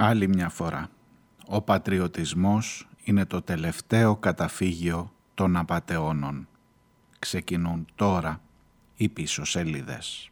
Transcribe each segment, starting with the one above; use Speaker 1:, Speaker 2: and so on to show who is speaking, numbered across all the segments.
Speaker 1: Άλλη μια φορά. Ο πατριωτισμός είναι το τελευταίο καταφύγιο των απατεώνων. Ξεκινούν τώρα οι πίσω σελίδες.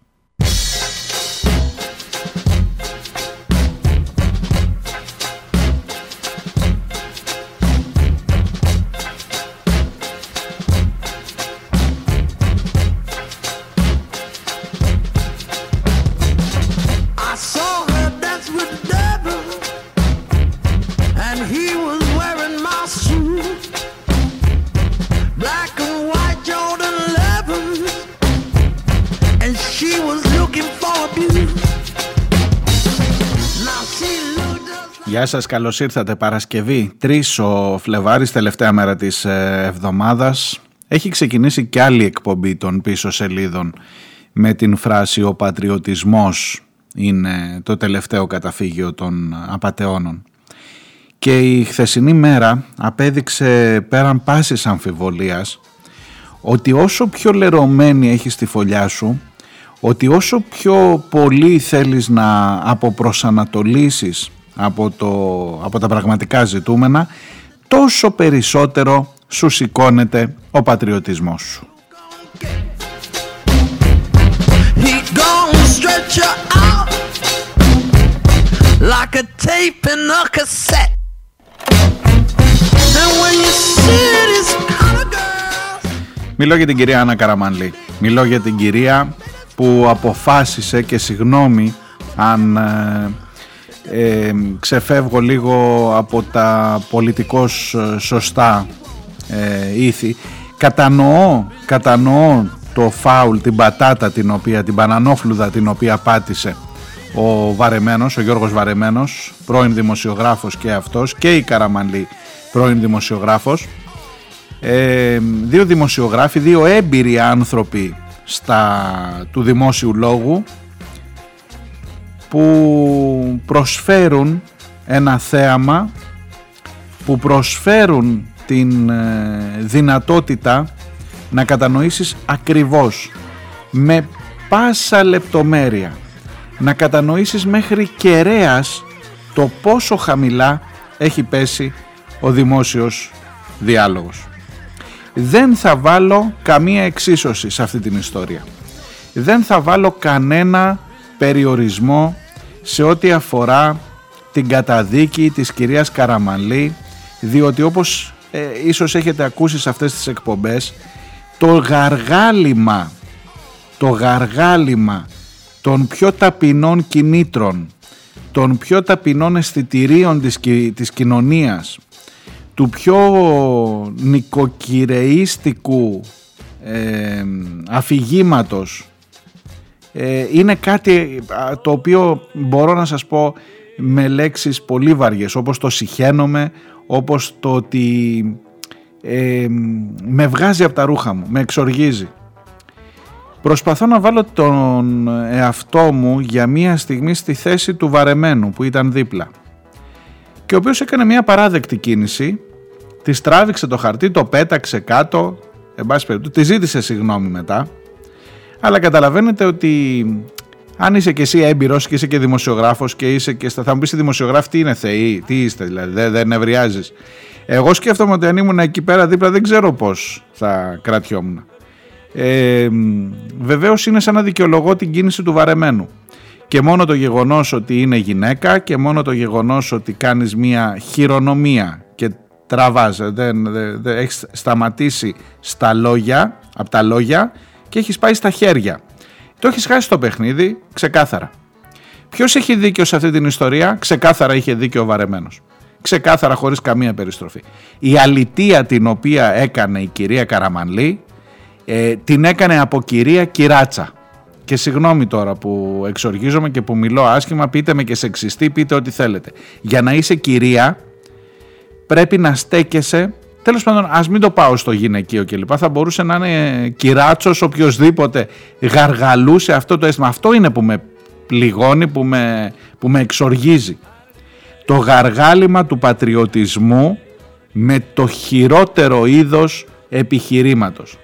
Speaker 1: Γεια σας, καλώς ήρθατε Παρασκευή 3 ο Φλεβάρης, τελευταία μέρα της ε, εβδομάδας. Έχει ξεκινήσει και άλλη εκπομπή των πίσω σελίδων με την φράση «Ο πατριωτισμός είναι το τελευταίο καταφύγιο των απατεώνων». Και η χθεσινή μέρα απέδειξε πέραν πάσης αμφιβολίας ότι όσο πιο λερωμένη έχεις τη φωλιά σου, ότι όσο πιο πολύ θέλεις να αποπροσανατολίσεις από, το, από τα πραγματικά ζητούμενα, τόσο περισσότερο σου σηκώνεται ο πατριωτισμός σου. Μιλώ για την κυρία Άννα Καραμανλή. Μιλώ για την κυρία που αποφάσισε και συγγνώμη αν ε, ε, ξεφεύγω λίγο από τα πολιτικώς ε, σωστά ε, ήθη. Κατανοώ, κατανοώ το φάουλ, την πατάτα την οποία, την πανανόφλουδα την οποία πάτησε ο Βαρεμένος, ο Γιώργος Βαρεμένος, πρώην δημοσιογράφος και αυτός και η Καραμανλή πρώην δημοσιογράφος. Ε, δύο δημοσιογράφοι, δύο έμπειροι άνθρωποι στα, του δημόσιου λόγου που προσφέρουν ένα θέαμα που προσφέρουν την ε, δυνατότητα να κατανοήσεις ακριβώς με πάσα λεπτομέρεια να κατανοήσεις μέχρι κεραίας το πόσο χαμηλά έχει πέσει ο δημόσιος διάλογος. Δεν θα βάλω καμία εξίσωση σε αυτή την ιστορία. Δεν θα βάλω κανένα περιορισμό σε ό,τι αφορά την καταδίκη της κυρίας Καραμαλή διότι όπως ε, ίσως έχετε ακούσει σε αυτές τις εκπομπές το γαργάλιμα το γαργάλιμα των πιο ταπεινών κινήτρων των πιο ταπεινών αισθητηρίων της, της κοινωνίας του πιο νοικοκυρείστικου ε, αφηγήματος ε, είναι κάτι το οποίο μπορώ να σας πω με λέξεις πολύ βαριές όπως το συχαίνομαι, όπως το ότι ε, με βγάζει από τα ρούχα μου, με εξοργίζει. Προσπαθώ να βάλω τον εαυτό μου για μία στιγμή στη θέση του βαρεμένου που ήταν δίπλα και ο οποίος έκανε μία παράδεκτη κίνηση, της τράβηξε το χαρτί, το πέταξε κάτω, εν πάση περιπτώσει, τη ζήτησε συγγνώμη μετά αλλά καταλαβαίνετε ότι αν είσαι και εσύ έμπειρος και είσαι και δημοσιογράφος και είσαι και στα... θα μου πεις δημοσιογράφοι τι είναι θεοί, τι είστε δηλαδή, δεν, δεν νευριάζεις. Εγώ σκέφτομαι ότι αν ήμουν εκεί πέρα δίπλα δεν ξέρω πώς θα κρατιόμουν. Ε, βεβαίως είναι σαν να δικαιολογώ την κίνηση του βαρεμένου. Και μόνο το γεγονός ότι είναι γυναίκα και μόνο το γεγονός ότι κάνεις μια χειρονομία και τραβάς, δεν, δεν, δεν έχεις σταματήσει στα λόγια, από τα λόγια και έχεις πάει στα χέρια. Το έχεις χάσει το παιχνίδι, ξεκάθαρα. Ποιος έχει δίκιο σε αυτή την ιστορία, ξεκάθαρα είχε δίκιο ο βαρεμένος. Ξεκάθαρα χωρίς καμία περιστροφή. Η αλητία την οποία έκανε η κυρία Καραμανλή ε, την έκανε από κυρία Κυράτσα. Και συγγνώμη τώρα που εξοργίζομαι και που μιλώ άσχημα, πείτε με και σεξιστή, πείτε ό,τι θέλετε. Για να είσαι κυρία πρέπει να στέκεσαι Τέλος πάντων, ας μην το πάω στο γυναικείο κλπ. Θα μπορούσε να είναι κυράτσος, οποιοδήποτε γαργαλούσε αυτό το αίσθημα. Αυτό είναι που με πληγώνει, που με, που με εξοργίζει. Το γαργάλιμα του πατριωτισμού με το χειρότερο είδος επιχειρήματος.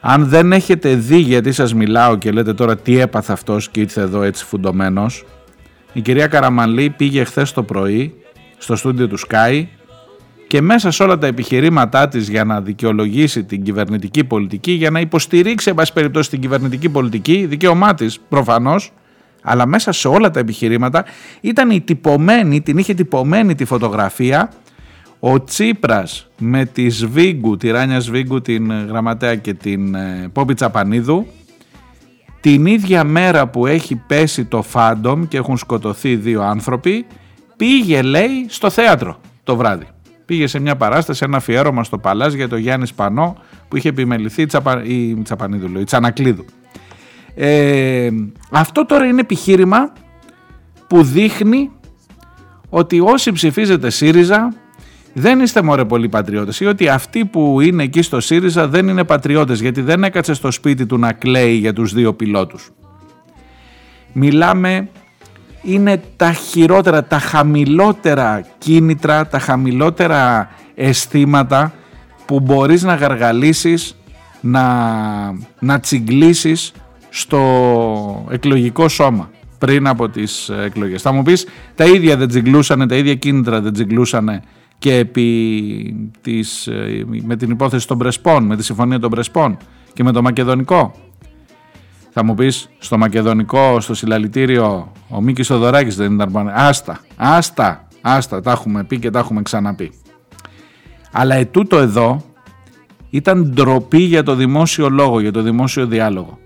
Speaker 1: Αν δεν έχετε δει γιατί σας μιλάω και λέτε τώρα τι έπαθε αυτός και ήρθε εδώ έτσι φουντωμένος, η κυρία Καραμαλή πήγε χθες το πρωί στο στούντιο του Sky και μέσα σε όλα τα επιχειρήματά της για να δικαιολογήσει την κυβερνητική πολιτική, για να υποστηρίξει εν πάση περιπτώσει την κυβερνητική πολιτική, δικαίωμά της προφανώς, αλλά μέσα σε όλα τα επιχειρήματα ήταν η τυπωμένη, την είχε τυπωμένη τη φωτογραφία ο Τσίπρας με τη Σβίγκου, τη Ράνια Σβίγκου, την γραμματέα και την ε, Πόπη Τσαπανίδου την ίδια μέρα που έχει πέσει το Φάντομ και έχουν σκοτωθεί δύο άνθρωποι πήγε λέει στο θέατρο το βράδυ. Πήγε σε μια παράσταση, ένα αφιέρωμα στο Παλάς για το Γιάννης Σπανό που είχε επιμεληθεί η, Τσαπα... η Τσαπανίδου, η Τσανακλίδου. Ε, αυτό τώρα είναι επιχείρημα που δείχνει ότι όσοι ψηφίζετε ΣΥΡΙΖΑ δεν είστε μωρέ πολλοί πατριώτες ή ότι αυτοί που είναι εκεί στο ΣΥΡΙΖΑ δεν είναι πατριώτες γιατί δεν έκατσε στο σπίτι του να κλαίει για τους δύο πιλότους. Μιλάμε, είναι τα χειρότερα, τα χαμηλότερα κίνητρα, τα χαμηλότερα αισθήματα που μπορείς να γαργαλίσεις, να, να τσιγκλίσεις στο εκλογικό σώμα πριν από τις εκλογές. Θα μου πεις τα ίδια δεν τσιγκλούσανε, τα ίδια κίνητρα δεν τσιγκλούσανε και επί της, ε, με την υπόθεση των Πρεσπών, με τη συμφωνία των Πρεσπών και με το Μακεδονικό; Θα μου πεις στο Μακεδονικό, στο συλλαλητήριο, ο Μίκης Θοδωράκης δεν ήταν πάνω. Άστα, άστα, άστα, τα έχουμε πει και τα έχουμε ξαναπεί. Αλλά ετούτο εδώ ήταν ντροπή για το δημόσιο λόγο, για το δημόσιο διάλογο.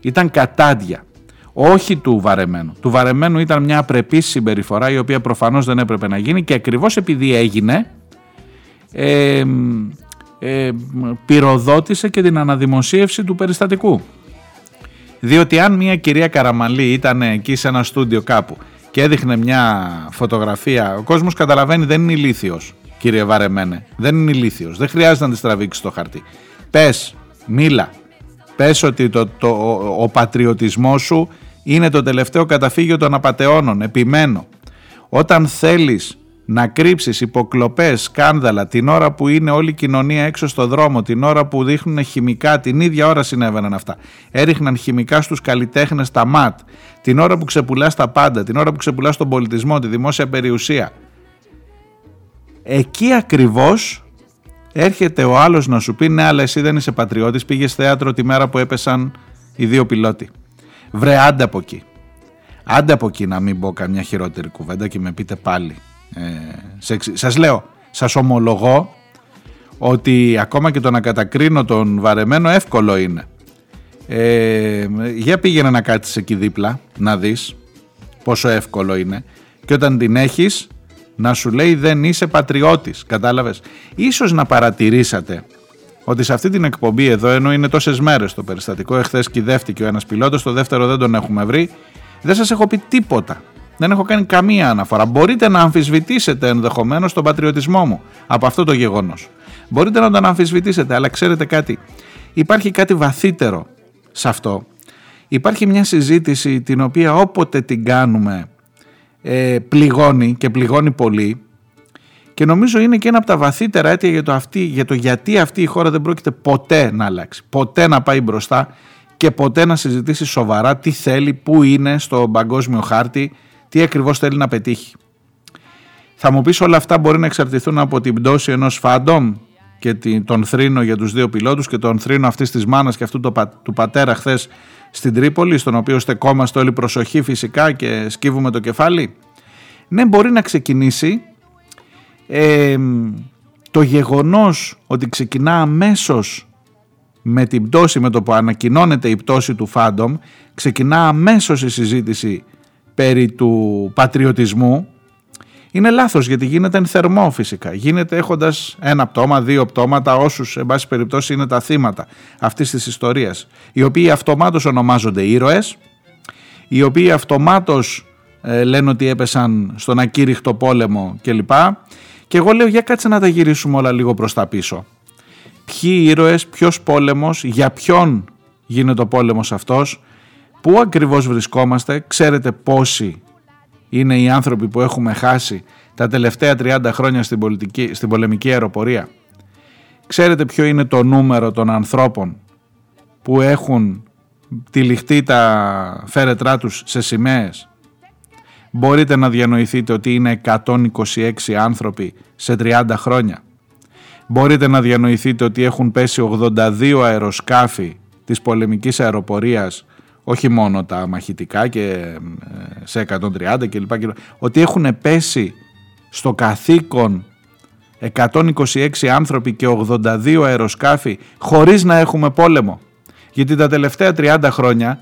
Speaker 1: Ήταν κατάντια όχι του βαρεμένου. Του βαρεμένου ήταν μια απρεπής συμπεριφορά η οποία προφανώς δεν έπρεπε να γίνει και ακριβώς επειδή έγινε ε, ε, πυροδότησε και την αναδημοσίευση του περιστατικού. Διότι αν μια κυρία Καραμαλή ήταν εκεί σε ένα στούντιο κάπου και έδειχνε μια φωτογραφία, ο κόσμος καταλαβαίνει δεν είναι ηλίθιος κύριε Βαρεμένε, δεν είναι ηλίθιος, δεν χρειάζεται να τη τραβήξεις το χαρτί. Πες, μίλα, πες ότι το, το, ο, ο πατριωτισμός σου είναι το τελευταίο καταφύγιο των απαταιώνων, επιμένω. Όταν θέλεις να κρύψεις υποκλοπές, σκάνδαλα, την ώρα που είναι όλη η κοινωνία έξω στο δρόμο, την ώρα που δείχνουν χημικά, την ίδια ώρα συνέβαιναν αυτά. Έριχναν χημικά στους καλλιτέχνες τα ΜΑΤ, την ώρα που ξεπουλάς τα πάντα, την ώρα που ξεπουλάς τον πολιτισμό, τη δημόσια περιουσία. Εκεί ακριβώς έρχεται ο άλλος να σου πει ναι αλλά εσύ δεν είσαι πατριώτης, πήγες θέατρο τη μέρα που έπεσαν οι δύο πιλότοι. Βρε άντε από εκεί. Άντε από εκεί να μην πω καμιά χειρότερη κουβέντα και με πείτε πάλι. Ε, σας λέω, σας ομολογώ ότι ακόμα και το να κατακρίνω τον βαρεμένο εύκολο είναι. Ε, για πήγαινε να κάτσεις εκεί δίπλα να δεις πόσο εύκολο είναι και όταν την έχεις να σου λέει δεν είσαι πατριώτης κατάλαβες ίσως να παρατηρήσατε ότι σε αυτή την εκπομπή εδώ, ενώ είναι τόσες μέρες το περιστατικό, εχθές κυδεύτηκε ο ένας πιλότος, το δεύτερο δεν τον έχουμε βρει, δεν σας έχω πει τίποτα. Δεν έχω κάνει καμία αναφορά. Μπορείτε να αμφισβητήσετε ενδεχομένως τον πατριωτισμό μου από αυτό το γεγονός. Μπορείτε να τον αμφισβητήσετε, αλλά ξέρετε κάτι. Υπάρχει κάτι βαθύτερο σε αυτό. Υπάρχει μια συζήτηση την οποία όποτε την κάνουμε ε, πληγώνει και πληγώνει πολύ και νομίζω είναι και ένα από τα βαθύτερα αίτια για το, αυτή, για το γιατί αυτή η χώρα δεν πρόκειται ποτέ να αλλάξει, ποτέ να πάει μπροστά και ποτέ να συζητήσει σοβαρά τι θέλει, πού είναι στο παγκόσμιο χάρτη, τι ακριβώς θέλει να πετύχει. Θα μου πεις όλα αυτά μπορεί να εξαρτηθούν από την πτώση ενός Φάντομ και τον θρήνο για τους δύο πιλότους και τον θρήνο αυτής της μάνας και αυτού του πατέρα χθες στην Τρίπολη, στον οποίο στεκόμαστε όλοι προσοχή φυσικά και σκύβουμε το κεφάλι. Ναι, μπορεί να ξεκινήσει το γεγονός ότι ξεκινά αμέσως με την πτώση, με το που ανακοινώνεται η πτώση του Φάντομ, ξεκινά αμέσως η συζήτηση περί του πατριωτισμού, είναι λάθος γιατί γίνεται εν θερμό φυσικά. Γίνεται έχοντας ένα πτώμα, δύο πτώματα, όσους εν πάση περιπτώσει είναι τα θύματα αυτής της ιστορίας, οι οποίοι αυτομάτως ονομάζονται ήρωες, οι οποίοι αυτομάτως ε, λένε ότι έπεσαν στον ακήρυχτο πόλεμο κλπ. Και εγώ λέω για κάτσε να τα γυρίσουμε όλα λίγο προς τα πίσω. Ποιοι ήρωες, ποιος πόλεμος, για ποιον γίνεται ο πόλεμος αυτός, πού ακριβώς βρισκόμαστε, ξέρετε πόσοι είναι οι άνθρωποι που έχουμε χάσει τα τελευταία 30 χρόνια στην, πολιτική, στην πολεμική αεροπορία; Ξέρετε ποιο είναι το νούμερο των ανθρώπων που έχουν τυλιχτεί τα φέρετρά τους σε σημαίες; Μπορείτε να διανοηθείτε ότι είναι 126 άνθρωποι σε 30 χρόνια; Μπορείτε να διανοηθείτε ότι έχουν πέσει 82 αεροσκάφη της πολεμικής αεροπορίας όχι μόνο τα μαχητικά και ε, σε 130 κλπ. Ότι έχουν πέσει στο καθήκον 126 άνθρωποι και 82 αεροσκάφη χωρίς να έχουμε πόλεμο. Γιατί τα τελευταία 30 χρόνια,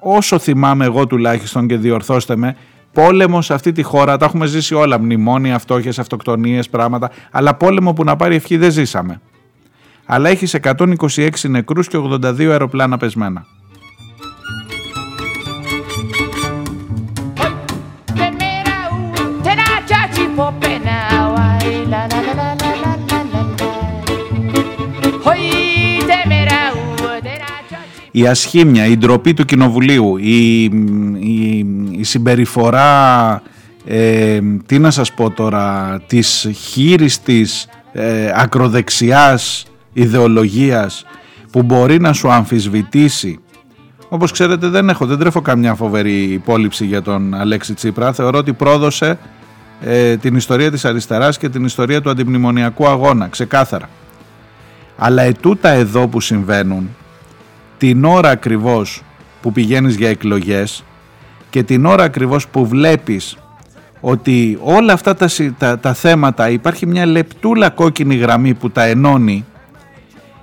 Speaker 1: όσο θυμάμαι εγώ τουλάχιστον και διορθώστε με, πόλεμο σε αυτή τη χώρα, τα έχουμε ζήσει όλα, μνημόνια, φτώχειες, αυτοκτονίες, πράγματα, αλλά πόλεμο που να πάρει ευχή δεν ζήσαμε. Αλλά έχεις 126 νεκρούς και 82 αεροπλάνα πεσμένα. Η ασχήμια, η ντροπή του Κοινοβουλίου, η, η, η συμπεριφορά, ε, τι να σας πω τώρα, της χείριστης ε, ακροδεξιάς ιδεολογίας που μπορεί να σου αμφισβητήσει όπως ξέρετε δεν έχω, δεν τρέφω καμιά φοβερή υπόλοιψη για τον Αλέξη Τσίπρα. Θεωρώ ότι πρόδωσε ε, την ιστορία της αριστεράς και την ιστορία του αντιμνημονιακού αγώνα, ξεκάθαρα. Αλλά ετούτα εδώ που συμβαίνουν την ώρα ακριβώς που πηγαίνεις για εκλογές και την ώρα ακριβώς που βλέπεις ότι όλα αυτά τα, τα, τα θέματα υπάρχει μια λεπτούλα κόκκινη γραμμή που τα ενώνει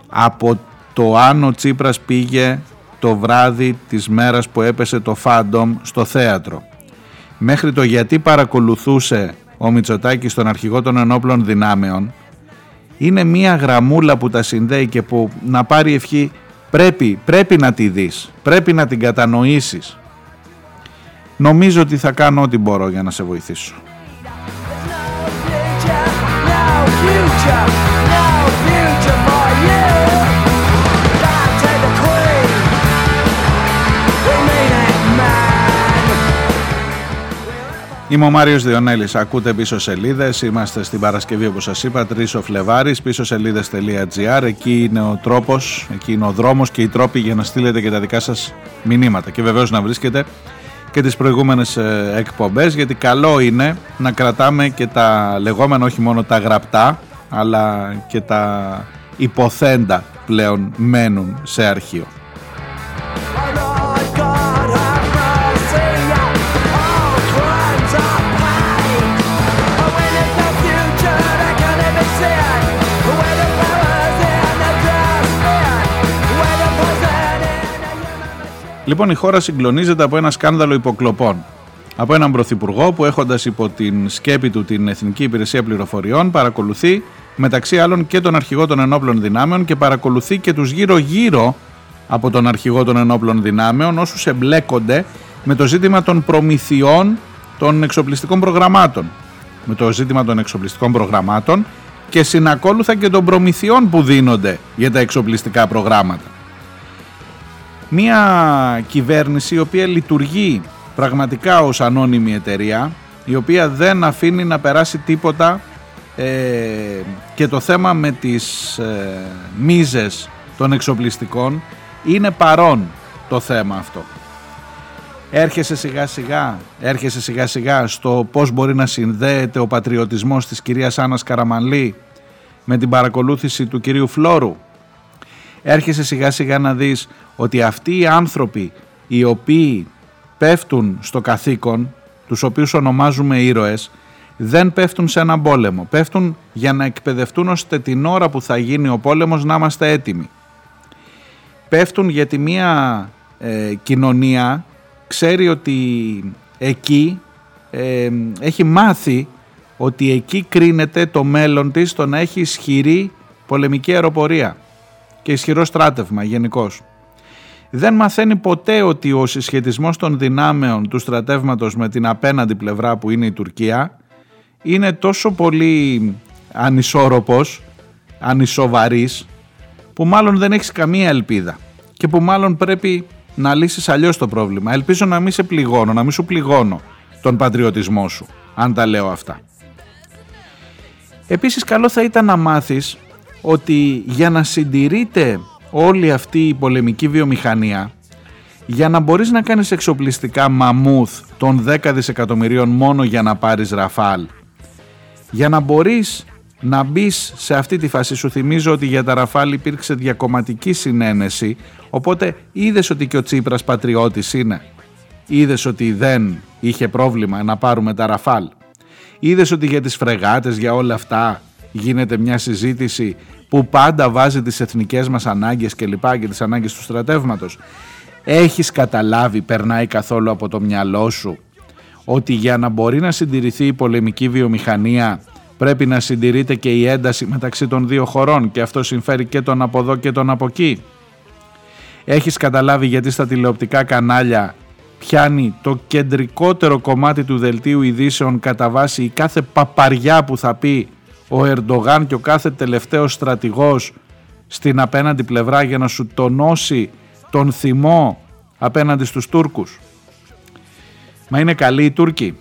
Speaker 1: από το αν ο Τσίπρας πήγε το βράδυ της μέρας που έπεσε το Φάντομ στο θέατρο. Μέχρι το γιατί παρακολουθούσε ο Μητσοτάκης τον αρχηγό των ενόπλων δυνάμεων είναι μια γραμμούλα που τα συνδέει και που να πάρει ευχή Πρέπει, πρέπει να τη δεις, πρέπει να την κατανοήσεις. Νομίζω ότι θα κάνω ό,τι μπορώ για να σε βοηθήσω. Είμαι ο Μάριος Διονέλης, ακούτε πίσω σελίδες, είμαστε στην Παρασκευή όπως σας είπα, 3 ο Φλεβάρης, πίσω σελίδες.gr, εκεί είναι ο τρόπος, εκεί είναι ο δρόμος και οι τρόποι για να στείλετε και τα δικά σας μηνύματα. Και βεβαίως να βρίσκετε και τις προηγούμενες ε, εκπομπές γιατί καλό είναι να κρατάμε και τα λεγόμενα όχι μόνο τα γραπτά αλλά και τα υποθέντα πλέον μένουν σε αρχείο. Λοιπόν, η χώρα συγκλονίζεται από ένα σκάνδαλο υποκλοπών. Από έναν πρωθυπουργό που έχοντας υπό την σκέπη του την Εθνική Υπηρεσία Πληροφοριών παρακολουθεί μεταξύ άλλων και τον αρχηγό των ενόπλων δυνάμεων και παρακολουθεί και τους γύρω-γύρω από τον αρχηγό των ενόπλων δυνάμεων όσους εμπλέκονται με το ζήτημα των προμηθειών των εξοπλιστικών προγραμμάτων. Με το ζήτημα των εξοπλιστικών προγραμμάτων και συνακόλουθα και των προμηθειών που δίνονται για τα εξοπλιστικά προγράμματα μια κυβέρνηση η οποία λειτουργεί πραγματικά ως ανώνυμη εταιρεία η οποία δεν αφήνει να περάσει τίποτα ε, και το θέμα με τις ε, μίζες των εξοπλιστικών είναι παρόν το θέμα αυτό. Έρχεσαι σιγά σιγά, έρχεσαι σιγά σιγά στο πώς μπορεί να συνδέεται ο πατριωτισμός της κυρίας Άννας Καραμανλή με την παρακολούθηση του κυρίου Φλόρου έρχεσαι σιγά σιγά να δεις ότι αυτοί οι άνθρωποι οι οποίοι πέφτουν στο καθήκον, τους οποίους ονομάζουμε ήρωες, δεν πέφτουν σε έναν πόλεμο. Πέφτουν για να εκπαιδευτούν ώστε την ώρα που θα γίνει ο πόλεμος να είμαστε έτοιμοι. Πέφτουν γιατί μια ε, κοινωνία ξέρει ότι εκεί ε, έχει μάθει ότι εκεί κρίνεται το μέλλον της το να έχει ισχυρή πολεμική αεροπορία και ισχυρό στράτευμα γενικώς. Δεν μαθαίνει ποτέ ότι ο συσχετισμός των δυνάμεων του στρατεύματος με την απέναντι πλευρά που είναι η Τουρκία είναι τόσο πολύ ανισόρροπος, ανισοβαρής που μάλλον δεν έχεις καμία ελπίδα και που μάλλον πρέπει να λύσεις αλλιώς το πρόβλημα. Ελπίζω να μην σε πληγώνω, να μην σου πληγώνω τον πατριωτισμό σου, αν τα λέω αυτά. Επίσης καλό θα ήταν να μάθεις ότι για να συντηρείται όλη αυτή η πολεμική βιομηχανία για να μπορείς να κάνεις εξοπλιστικά μαμούθ των 10 δισεκατομμυρίων μόνο για να πάρεις ραφάλ. Για να μπορείς να μπεις σε αυτή τη φάση σου θυμίζω ότι για τα ραφάλ υπήρξε διακομματική συνένεση οπότε είδες ότι και ο Τσίπρας πατριώτης είναι. Είδες ότι δεν είχε πρόβλημα να πάρουμε τα ραφάλ. Είδες ότι για τις φρεγάτες για όλα αυτά γίνεται μια συζήτηση που πάντα βάζει τις εθνικές μας ανάγκες και λοιπά και τις ανάγκες του στρατεύματος. Έχεις καταλάβει, περνάει καθόλου από το μυαλό σου ότι για να μπορεί να συντηρηθεί η πολεμική βιομηχανία πρέπει να συντηρείται και η ένταση μεταξύ των δύο χωρών και αυτό συμφέρει και τον από εδώ και τον από εκεί; Έχεις καταλάβει γιατί στα τηλεοπτικά κανάλια πιάνει το κεντρικότερο κομμάτι του δελτίου ειδήσεων κατά βάση η κάθε παπαριά που θα πει ο Ερντογάν και ο κάθε τελευταίος στρατηγός στην απέναντι πλευρά για να σου τονώσει τον θυμό απέναντι στους Τούρκους. Μα είναι καλοί οι Τούρκοι.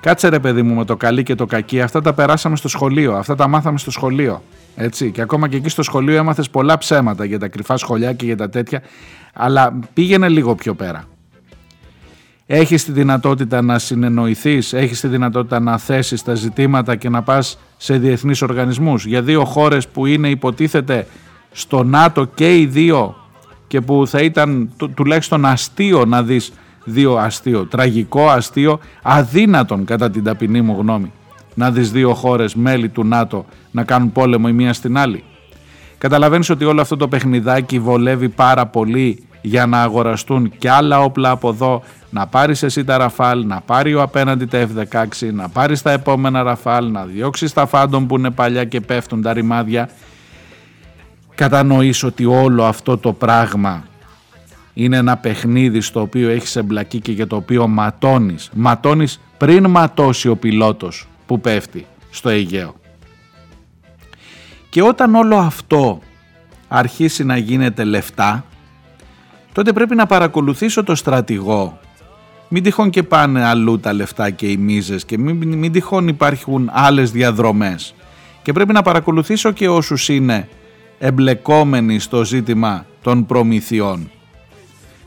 Speaker 1: Κάτσε ρε παιδί μου με το καλή και το κακή, αυτά τα περάσαμε στο σχολείο, αυτά τα μάθαμε στο σχολείο. Έτσι, και ακόμα και εκεί στο σχολείο έμαθες πολλά ψέματα για τα κρυφά σχολιά και για τα τέτοια, αλλά πήγαινε λίγο πιο πέρα. Έχεις τη δυνατότητα να συνεννοηθείς, έχεις τη δυνατότητα να θέσεις τα ζητήματα και να πας σε διεθνείς οργανισμούς. Για δύο χώρες που είναι υποτίθεται στο ΝΑΤΟ και οι δύο και που θα ήταν τουλάχιστον αστείο να δεις δύο αστείο, τραγικό αστείο, αδύνατον κατά την ταπεινή μου γνώμη να δεις δύο χώρες μέλη του ΝΑΤΟ να κάνουν πόλεμο η μία στην άλλη. Καταλαβαίνεις ότι όλο αυτό το παιχνιδάκι βολεύει πάρα πολύ για να αγοραστούν και άλλα όπλα από εδώ, να πάρεις εσύ τα Ραφάλ, να πάρει ο απέναντι τα F-16, να πάρεις τα επόμενα Ραφάλ, να διώξεις τα Φάντομ που είναι παλιά και πέφτουν τα ρημάδια. Κατανοείς ότι όλο αυτό το πράγμα είναι ένα παιχνίδι στο οποίο έχεις εμπλακεί και για το οποίο ματώνεις. Ματώνεις πριν ματώσει ο πιλότος που πέφτει στο Αιγαίο. Και όταν όλο αυτό αρχίσει να γίνεται λεφτά, τότε πρέπει να παρακολουθήσω το στρατηγό. Μην τυχόν και πάνε αλλού τα λεφτά και οι μίζες και μην, μην τυχόν υπάρχουν άλλες διαδρομές. Και πρέπει να παρακολουθήσω και όσους είναι εμπλεκόμενοι στο ζήτημα των προμηθειών.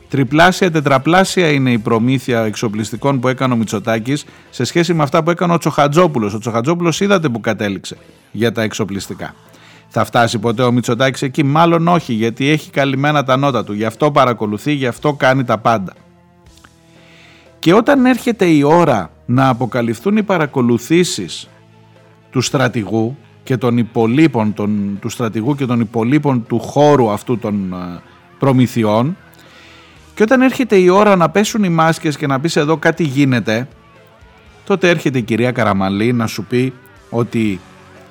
Speaker 1: Τριπλάσια, τετραπλάσια είναι η προμήθεια εξοπλιστικών που έκανε ο Μητσοτάκης σε σχέση με αυτά που έκανε ο Τσοχατζόπουλος. Ο Τσοχατζόπουλος είδατε που κατέληξε για τα εξοπλιστικά. Θα φτάσει ποτέ ο Μητσοτάκης εκεί, μάλλον όχι, γιατί έχει καλυμμένα τα νότα του. Γι' αυτό παρακολουθεί, γι' αυτό κάνει τα πάντα. Και όταν έρχεται η ώρα να αποκαλυφθούν οι παρακολουθήσεις του στρατηγού και των υπολείπων, των, του στρατηγού και των υπολείπων του χώρου αυτού των ε, προμηθειών και όταν έρχεται η ώρα να πέσουν οι μάσκες και να πεις εδώ κάτι γίνεται τότε έρχεται η κυρία Καραμαλή να σου πει ότι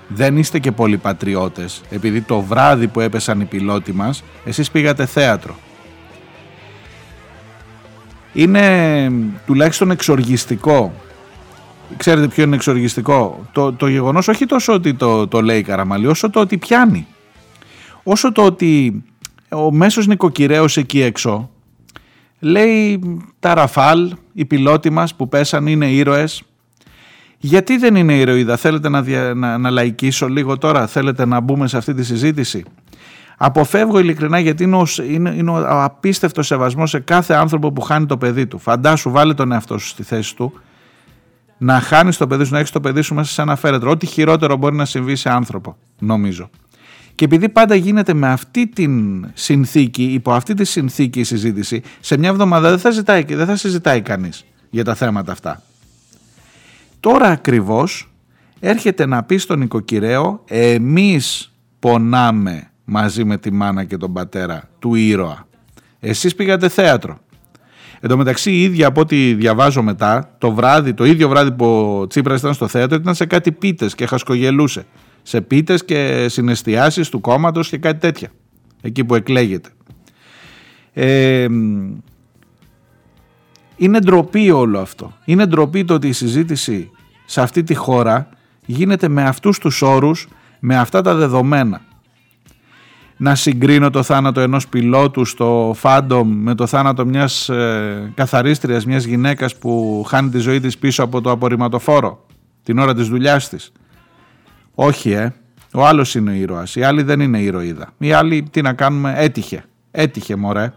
Speaker 1: δεν είστε και πολλοί πατριώτες επειδή το βράδυ που έπεσαν οι πιλότοι μας εσείς πήγατε θέατρο. Είναι τουλάχιστον εξοργιστικό. Ξέρετε ποιο είναι εξοργιστικό; Το, το γεγονός όχι τόσο ότι το, το λέει η Καραμαλή όσο το ότι πιάνει. Όσο το ότι ο μέσος νοικοκυρέος εκεί έξω λέει τα Ραφάλ, οι πιλότοι μας που πέσαν είναι ήρωες. Γιατί δεν είναι ηρωίδα, θέλετε να, δια, να, να λαϊκίσω λίγο τώρα, θέλετε να μπούμε σε αυτή τη συζήτηση; Αποφεύγω ειλικρινά γιατί είναι ο, είναι, είναι ο απίστευτος σεβασμός σε κάθε άνθρωπο που χάνει το παιδί του. Φαντάσου, βάλε τον εαυτό σου στη θέση του, να χάνεις το παιδί σου, να έχεις το παιδί σου μέσα σε ένα φέρετρο. Ό,τι χειρότερο μπορεί να συμβεί σε άνθρωπο, νομίζω. Και επειδή πάντα γίνεται με αυτή την συνθήκη, υπό αυτή τη συνθήκη η συζήτηση, σε μια εβδομάδα δεν θα, ζητάει, δεν θα συζητάει κανείς για τα θέματα αυτά. Τώρα ακριβώς έρχεται να πει στον οικοκυρέο εμείς πονάμε μαζί με τη μάνα και τον πατέρα του ήρωα. Εσείς πήγατε θέατρο. Εν τω μεταξύ η ίδια από ό,τι διαβάζω μετά, το βράδυ, το ίδιο βράδυ που ο Τσίπρας ήταν στο θέατρο ήταν σε κάτι πίτες και χασκογελούσε σε πίτες και συναισθιάσεις του κόμματος και κάτι τέτοια εκεί που εκλέγεται ε, είναι ντροπή όλο αυτό είναι ντροπή το ότι η συζήτηση σε αυτή τη χώρα γίνεται με αυτούς τους όρους με αυτά τα δεδομένα να συγκρίνω το θάνατο ενός πιλότου στο Φάντομ με το θάνατο μιας ε, καθαρίστριας, μιας γυναίκας που χάνει τη ζωή της πίσω από το απορριμματοφόρο την ώρα της δουλειάς της όχι, ε. Ο άλλος είναι ο ήρωας. Η άλλη δεν είναι ηρωίδα. Η άλλη, τι να κάνουμε, έτυχε. Έτυχε, μωρέ.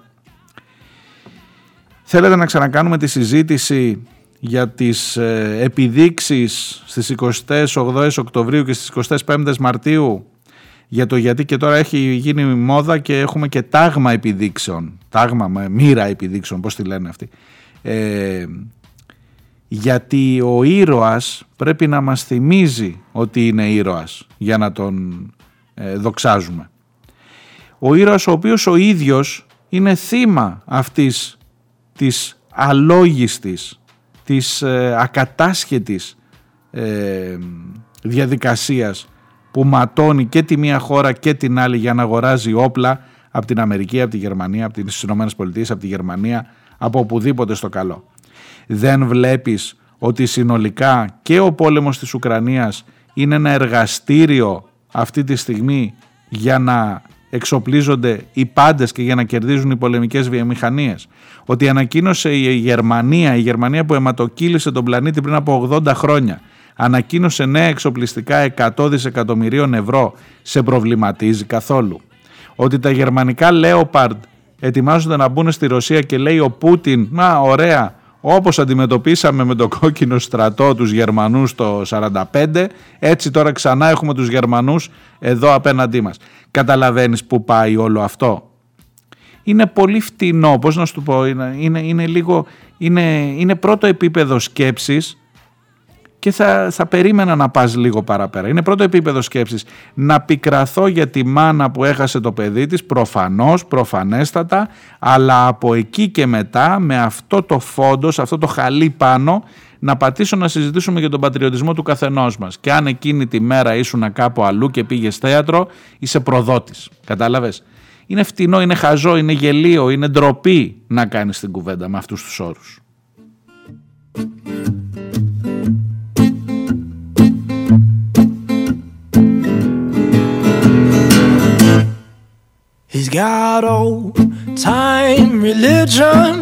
Speaker 1: Θέλετε να ξανακάνουμε τη συζήτηση για τις ε, επιδείξεις στις 28 Οκτωβρίου και στις 25 Μαρτίου για το γιατί και τώρα έχει γίνει μόδα και έχουμε και τάγμα επιδείξεων, τάγμα με μοίρα επιδείξεων, πώς τη λένε αυτοί. Ε, γιατί ο ήρωας πρέπει να μας θυμίζει ότι είναι ήρωας για να τον ε, δοξάζουμε. Ο ήρωας ο οποίος ο ίδιος είναι θύμα αυτής της αλόγιστης, της ε, ακατάσχετης ε, διαδικασίας που ματώνει και τη μία χώρα και την άλλη για να αγοράζει όπλα από την Αμερική, από τη Γερμανία, από τις Ηνωμένες Πολιτείες, από τη Γερμανία, από οπουδήποτε στο καλό. Δεν βλέπεις ότι συνολικά και ο πόλεμος της Ουκρανίας είναι ένα εργαστήριο αυτή τη στιγμή για να εξοπλίζονται οι πάντες και για να κερδίζουν οι πολεμικές βιομηχανίες. Ότι ανακοίνωσε η Γερμανία, η Γερμανία που αιματοκύλησε τον πλανήτη πριν από 80 χρόνια, ανακοίνωσε νέα εξοπλιστικά 100 δισεκατομμυρίων ευρώ, σε προβληματίζει καθόλου. Ότι τα γερμανικά Leopard ετοιμάζονται να μπουν στη Ρωσία και λέει ο Πούτιν, μα ωραία, όπως αντιμετωπίσαμε με το κόκκινο στρατό τους Γερμανούς το 45, έτσι τώρα ξανά έχουμε τους Γερμανούς εδώ απέναντί μας. Καταλαβαίνεις που πάει όλο αυτό. Είναι πολύ φτηνό, πώς να σου το πω, είναι, είναι, είναι λίγο, είναι, είναι πρώτο επίπεδο σκέψης και θα, θα περίμενα να πας λίγο παραπέρα. Είναι πρώτο επίπεδο σκέψης. Να πικραθώ για τη μάνα που έχασε το παιδί της, προφανώς, προφανέστατα, αλλά από εκεί και μετά με αυτό το φόντος, αυτό το χαλί πάνω, να πατήσω να συζητήσουμε για τον πατριωτισμό του καθενός μας. Και αν εκείνη τη μέρα ήσουν κάπου αλλού και πήγες θέατρο, είσαι προδότης. Κατάλαβες; Είναι φτηνό, είναι χαζό, είναι γελίο, είναι ντροπή να κάνεις την κουβέντα με αυτούς τους όρους. He's got old time religion.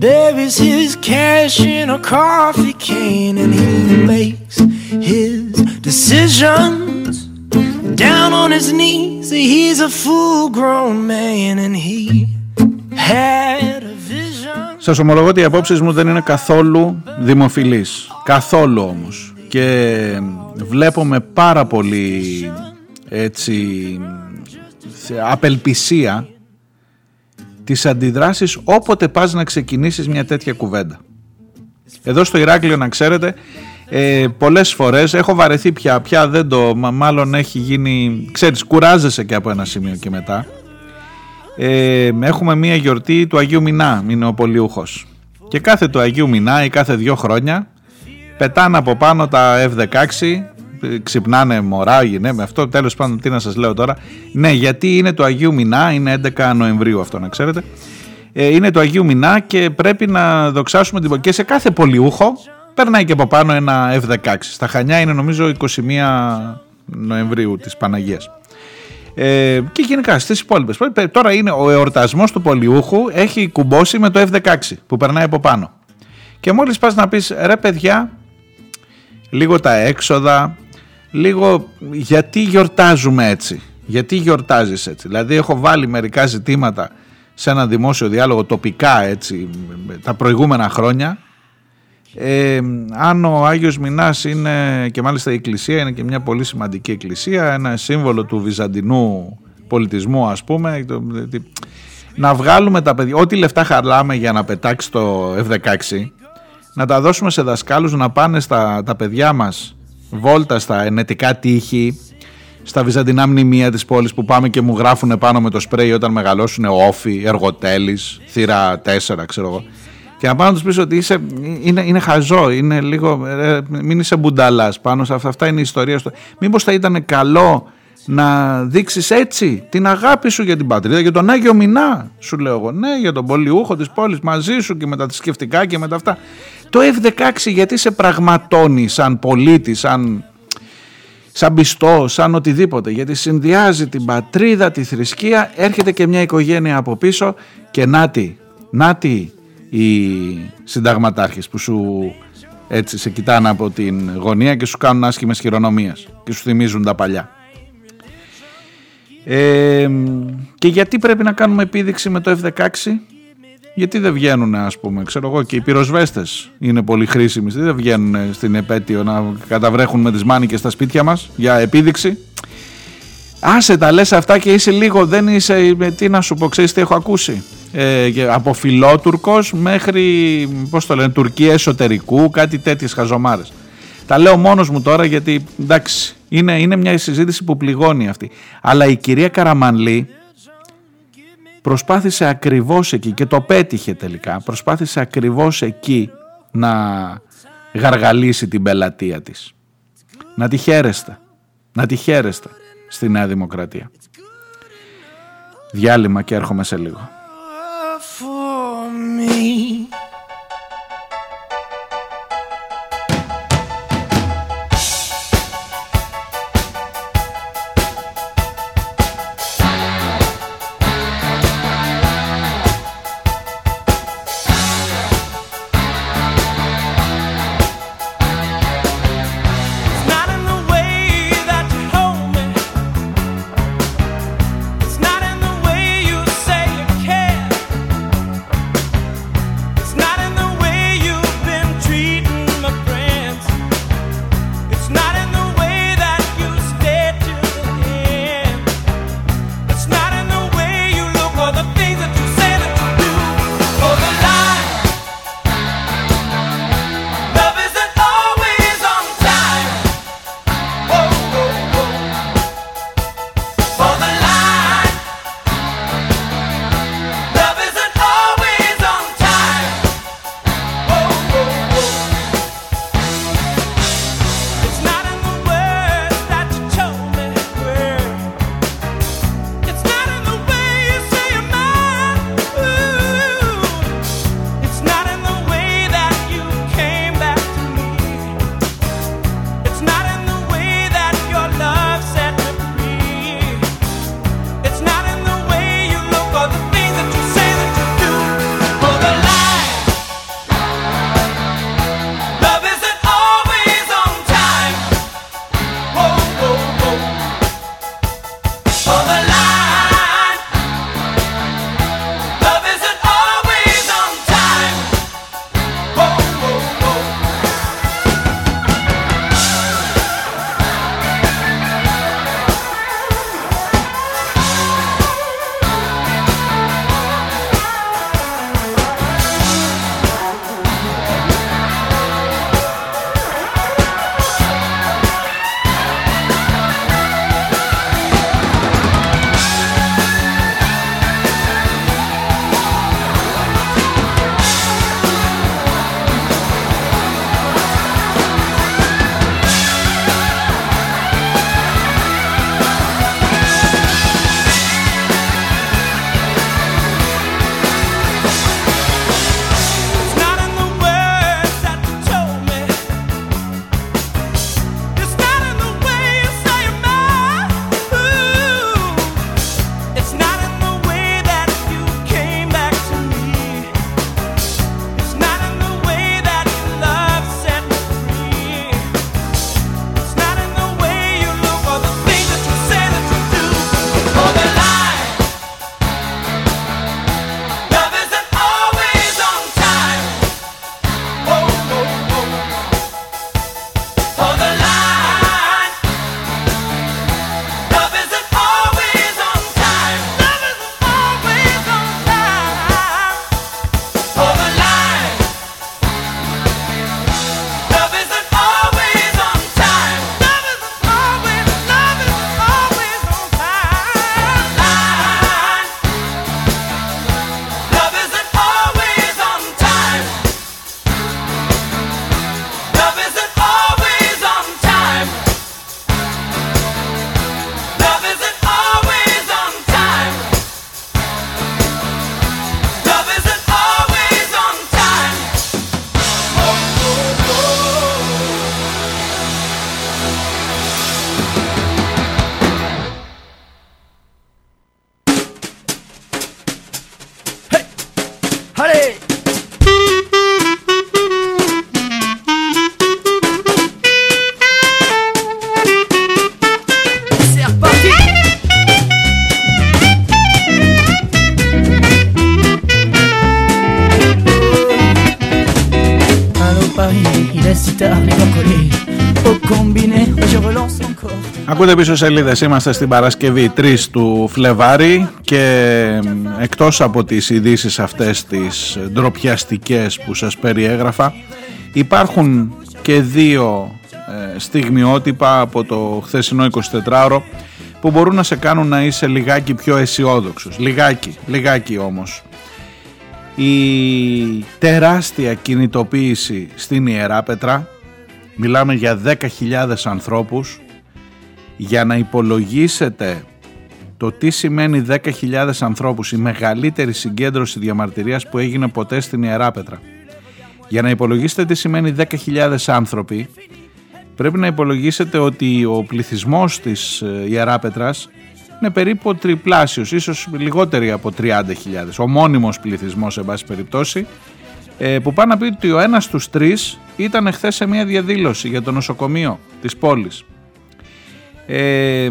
Speaker 1: Buries his cash in a coffee can and he makes his decisions down on his knees. He's a full grown man and he had a vision. Σας ομολογώ ότι οι απόψεις μου δεν είναι καθόλου δημοφιλείς. Καθόλου όμως. Και βλέπω με πάρα πολύ έτσι απελπισία τις αντιδράσεις όποτε πας να ξεκινήσεις μια τέτοια κουβέντα. Εδώ στο Ηράκλειο να ξέρετε ε, πολλές φορές έχω βαρεθεί πια, πια δεν το, μάλλον έχει γίνει, ξέρεις κουράζεσαι και από ένα σημείο και μετά. Ε, έχουμε μια γιορτή του Αγίου Μινά, είναι ο Πολιούχος. Και κάθε του Αγίου Μινά ή κάθε δύο χρόνια πετάνε από πάνω τα F-16 ξυπνάνε μωρά, με αυτό. Τέλος πάντων, τι να σας λέω τώρα. Ναι, γιατί είναι το Αγίου Μινά, είναι 11 Νοεμβρίου αυτό να ξέρετε. Ε, είναι το Αγίου Μινά και πρέπει να δοξάσουμε την και σε κάθε πολιούχο περνάει και από πάνω ένα F16. Στα Χανιά είναι νομίζω 21 Νοεμβρίου της Παναγίας. Ε, και γενικά στις υπόλοιπες. Τώρα είναι ο εορτασμός του πολιούχου έχει κουμπώσει με το F16 που περνάει από πάνω. Και μόλις πας να πεις ρε παιδιά, λίγο τα έξοδα, λίγο γιατί γιορτάζουμε έτσι; Γιατί γιορτάζεις έτσι; Δηλαδή έχω βάλει μερικά ζητήματα σε ένα δημόσιο διάλογο τοπικά έτσι τα προηγούμενα χρόνια. Ε, αν ο Άγιος Μινάς είναι και μάλιστα η εκκλησία είναι και μια πολύ σημαντική εκκλησία ένα σύμβολο του βυζαντινού πολιτισμού ας πούμε να βγάλουμε τα παιδιά ό,τι λεφτά χαρλάμε για να πετάξει το F-16 να τα δώσουμε σε δασκάλους να πάνε στα τα παιδιά μας βόλτα στα ενετικά τείχη, στα βυζαντινά μνημεία της πόλης που πάμε και μου γράφουν πάνω με το σπρέι όταν μεγαλώσουν όφη, εργοτέλης, θύρα 4 ξέρω εγώ. Και να πάω να τους πεις ότι είσαι, είναι, είναι χαζό, είναι λίγο, ε, μην είσαι μπουνταλάς πάνω σε αυτά, αυτά είναι η ιστορία. Στο... Μήπως θα ήταν καλό να δείξεις έτσι την αγάπη σου για την πατρίδα, για τον Άγιο Μινά, σου λέω εγώ. Ναι, για τον πολιούχο της πόλης, μαζί σου και με τα θρησκευτικά και με τα αυτά. Το F16 γιατί σε πραγματώνει σαν πολίτης, σαν, σαν πιστό, σαν οτιδήποτε. Γιατί συνδυάζει την πατρίδα, τη θρησκεία, έρχεται και μια οικογένεια από πίσω και νάτι, νάτι οι συνταγματάρχες που σου έτσι σε κοιτάνε από την γωνία και σου κάνουν άσχημες χειρονομίες και σου θυμίζουν τα παλιά. Ε, και γιατί πρέπει να κάνουμε επίδειξη με το F-16;
Speaker 2: Γιατί δεν βγαίνουν ας πούμε, ξέρω εγώ και οι πυροσβέστες είναι πολύ χρήσιμοι, δεν βγαίνουν στην επέτειο να καταβρέχουν με τις μάνικες στα σπίτια μας για επίδειξη. Άσε τα λες αυτά και είσαι λίγο, δεν είσαι, τι να σου πω, ξέρεις τι έχω ακούσει; Ε, από φιλότουρκος μέχρι, πώς το λένε, Τουρκία εσωτερικού, κάτι τέτοιες χαζομάρες. Τα λέω μόνος μου τώρα γιατί, εντάξει, είναι, είναι μια συζήτηση που πληγώνει αυτή. Αλλά η κυρία Καραμανλή προσπάθησε ακριβώς εκεί και το πέτυχε τελικά. Προσπάθησε ακριβώς εκεί να γαργαλίσει την πελατεία της. Να τη χαίρεστε. Να τη χαίρεστε στη Νέα Δημοκρατία. Διάλειμμα και έρχομαι σε λίγο.
Speaker 1: Ακούτε πίσω σελίδες. Είμαστε στην Παρασκευή 3 του Φλεβάρι και εκτός από τις ειδήσεις αυτές τις ντροπιαστικές που σας περιέγραφα υπάρχουν και δύο ε, στιγμιότυπα από το χθεσινό 24ωρο που μπορούν να σε κάνουν να είσαι λιγάκι πιο αισιόδοξος. Λιγάκι, λιγάκι όμως. Η τεράστια κινητοποίηση στην Ιερά Πετρά, μιλάμε για 10.000 ανθρώπους, για να υπολογίσετε το τι σημαίνει 10.000 ανθρώπους, η μεγαλύτερη συγκέντρωση διαμαρτυρίας που έγινε ποτέ στην Ιερά Πετρά. Για να υπολογίσετε τι σημαίνει 10.000 άνθρωποι, πρέπει να υπολογίσετε ότι ο πληθυσμός της ε, Ιεράπετρας είναι περίπου τριπλάσιος, ίσως λιγότεροι από 30.000. Ο μόνιμος πληθυσμός, σε πάση περιπτώσει, ε, που πάνε να πει ότι ο ένας στους τρεις ήταν χθε σε μια διαδήλωση για το νοσοκομείο της πόλης. Ε,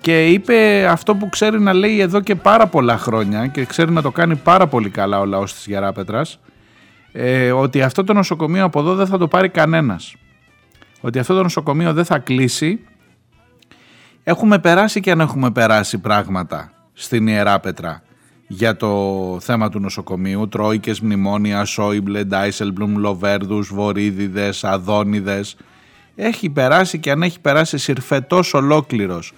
Speaker 1: και είπε αυτό που ξέρει να λέει εδώ και πάρα πολλά χρόνια και ξέρει να το κάνει πάρα πολύ καλά ο λαός της Γεράπετρας ε, ότι αυτό το νοσοκομείο από εδώ δεν θα το πάρει κανένας ότι αυτό το νοσοκομείο δεν θα κλείσει. Έχουμε περάσει και αν έχουμε περάσει πράγματα στην Ιερά Πετρά για το θέμα του νοσοκομείου. Τρόικες, μνημόνια, Σόιμπλε, Ντάισελμπλουμ, Λοβέρδους, Βορύδιδες, Αδόνιδες. Έχει περάσει και αν έχει περάσει συρφετός ολόκληρος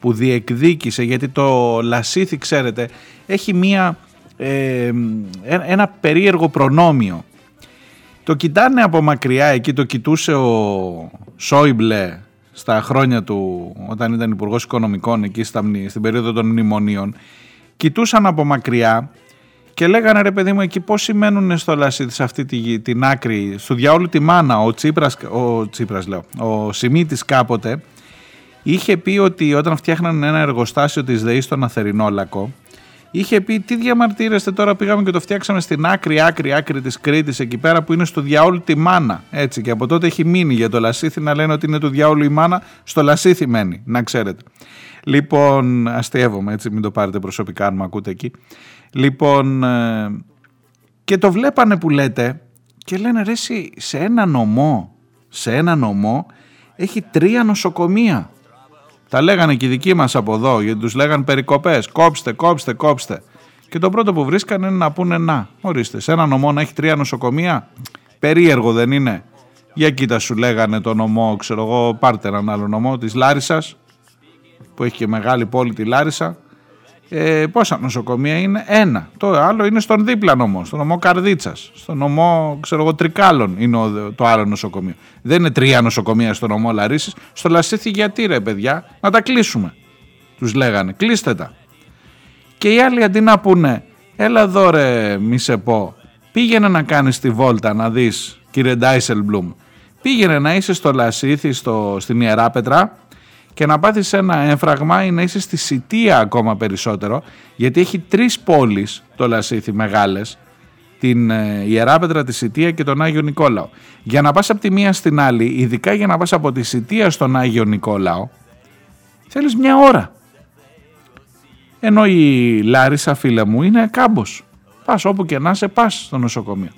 Speaker 1: που διεκδίκησε γιατί το Λασίθι ξέρετε έχει μία, ε, ένα περίεργο προνόμιο το κοιτάνε από μακριά, εκεί το κοιτούσε ο Σόιμπλε στα χρόνια του όταν ήταν υπουργός Οικονομικών εκεί στα, στην περίοδο των μνημονίων. Κοιτούσαν από μακριά και λέγανε ρε παιδί μου εκεί πώς σημαίνουν στο Λασίδη σε αυτή τη, την άκρη, στο διαόλου τη μάνα, ο Τσίπρας, ο Τσίπρας λέω, ο Σιμίτης κάποτε είχε πει ότι όταν φτιάχναν ένα εργοστάσιο της ΔΕΗ στον Αθερινόλακο είχε πει τι διαμαρτύρεστε τώρα πήγαμε και το φτιάξαμε στην άκρη άκρη άκρη της Κρήτης εκεί πέρα που είναι στο διαόλου τη μάνα έτσι και από τότε έχει μείνει για το Λασίθι να λένε ότι είναι του διαόλου η μάνα στο Λασίθι μένει να ξέρετε. Λοιπόν αστείευομαι έτσι μην το πάρετε προσωπικά αν με ακούτε εκεί λοιπόν ε, και το βλέπανε που λέτε και λένε ρε εσύ σε ένα νομό σε ένα νομό έχει τρία νοσοκομεία τα λέγανε και οι δικοί μας από εδώ, γιατί τους λέγανε περικοπές, κόψτε, κόψτε, κόψτε. Και το πρώτο που βρίσκανε είναι να πούνε να, ορίστε, σε ένα νομό να έχει τρία νοσοκομεία, περίεργο δεν είναι. Για κοίτα σου λέγανε το νομό, ξέρω εγώ, πάρτε έναν άλλο νομό της Λάρισας, που έχει και μεγάλη πόλη τη Λάρισα, ε, πόσα νοσοκομεία είναι, ένα. Το άλλο είναι στον δίπλα νομό, στον νομό Καρδίτσας. Στον νομό, ξέρω εγώ, Τρικάλων είναι το άλλο νοσοκομείο. Δεν είναι τρία νοσοκομεία στον νομό Λαρίσης. Στο Λασίθι γιατί ρε παιδιά, να τα κλείσουμε. Τους λέγανε, κλείστε τα. Και οι άλλοι αντί να πούνε, έλα εδώ ρε μη σε πω, πήγαινε να κάνεις τη βόλτα να δεις κύριε Ντάισελμπλουμ, πήγαινε να είσαι στο Λασίθι, στο, στην Ιεράπετρα και να πάθεις ένα έμφραγμα ή να είσαι στη Σιτία ακόμα περισσότερο γιατί έχει τρεις πόλεις το Λασίθι μεγάλες την ε, Ιεράπετρα, τη Σιτία και τον Άγιο Νικόλαο. Για να πας από τη μία στην άλλη, ειδικά για να πας από τη Σιτία στον Άγιο Νικόλαο, θέλεις μια ώρα. Ενώ η Λάρισα φίλε μου είναι κάμπος. Πας όπου και να είσαι πας στο νοσοκομείο.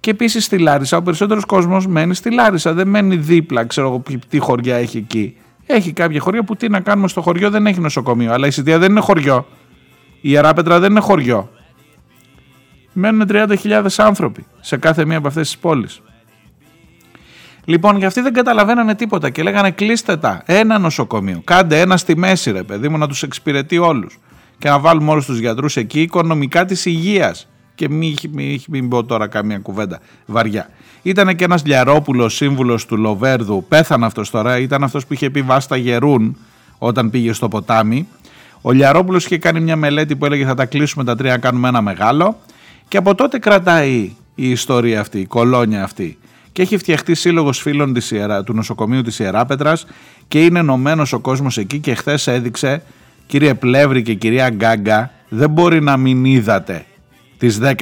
Speaker 1: Και επίσης στη Λάρισα ο περισσότερος κόσμος μένει στη Λάρισα, δεν μένει δίπλα, ξέρω εγώ τι χωριά έχει εκεί. Έχει κάποια χωριά που τι να κάνουμε στο χωριό δεν έχει νοσοκομείο. Αλλά η Σιτία δεν είναι χωριό. Η Ιεράπετρα δεν είναι χωριό. Μένουν 30.000 άνθρωποι σε κάθε μία από αυτές τις πόλεις. Λοιπόν, για αυτοί δεν καταλαβαίνανε τίποτα και λέγανε κλείστε τα. Ένα νοσοκομείο. Κάντε ένα στη μέση, ρε παιδί μου, να τους εξυπηρετεί όλους. Και να βάλουμε όλους τους γιατρούς εκεί οικονομικά της υγείας. Και μην, μην, μην πω τώρα καμία κουβέντα βαριά. Ήταν και ένας Λιαρόπουλος σύμβουλος του Λοβέρδου, πέθανε αυτός τώρα, ήταν αυτός που είχε πει Βάστα γερούν όταν πήγε στο ποτάμι. Ο Λιαρόπουλος είχε κάνει μια μελέτη που έλεγε θα τα κλείσουμε τα τρία, να κάνουμε ένα μεγάλο. Και από τότε κρατάει η ιστορία αυτή, η κολόνια αυτή. Και έχει φτιαχτεί σύλλογος φίλων της Ιερα, του νοσοκομείου της Ιεράπετρα και είναι ενωμένος ο κόσμος εκεί. Και χθες έδειξε, κύριε Πλεύρη και κυρία Γκάγκα, δεν μπορεί να μην είδατε τις 10.000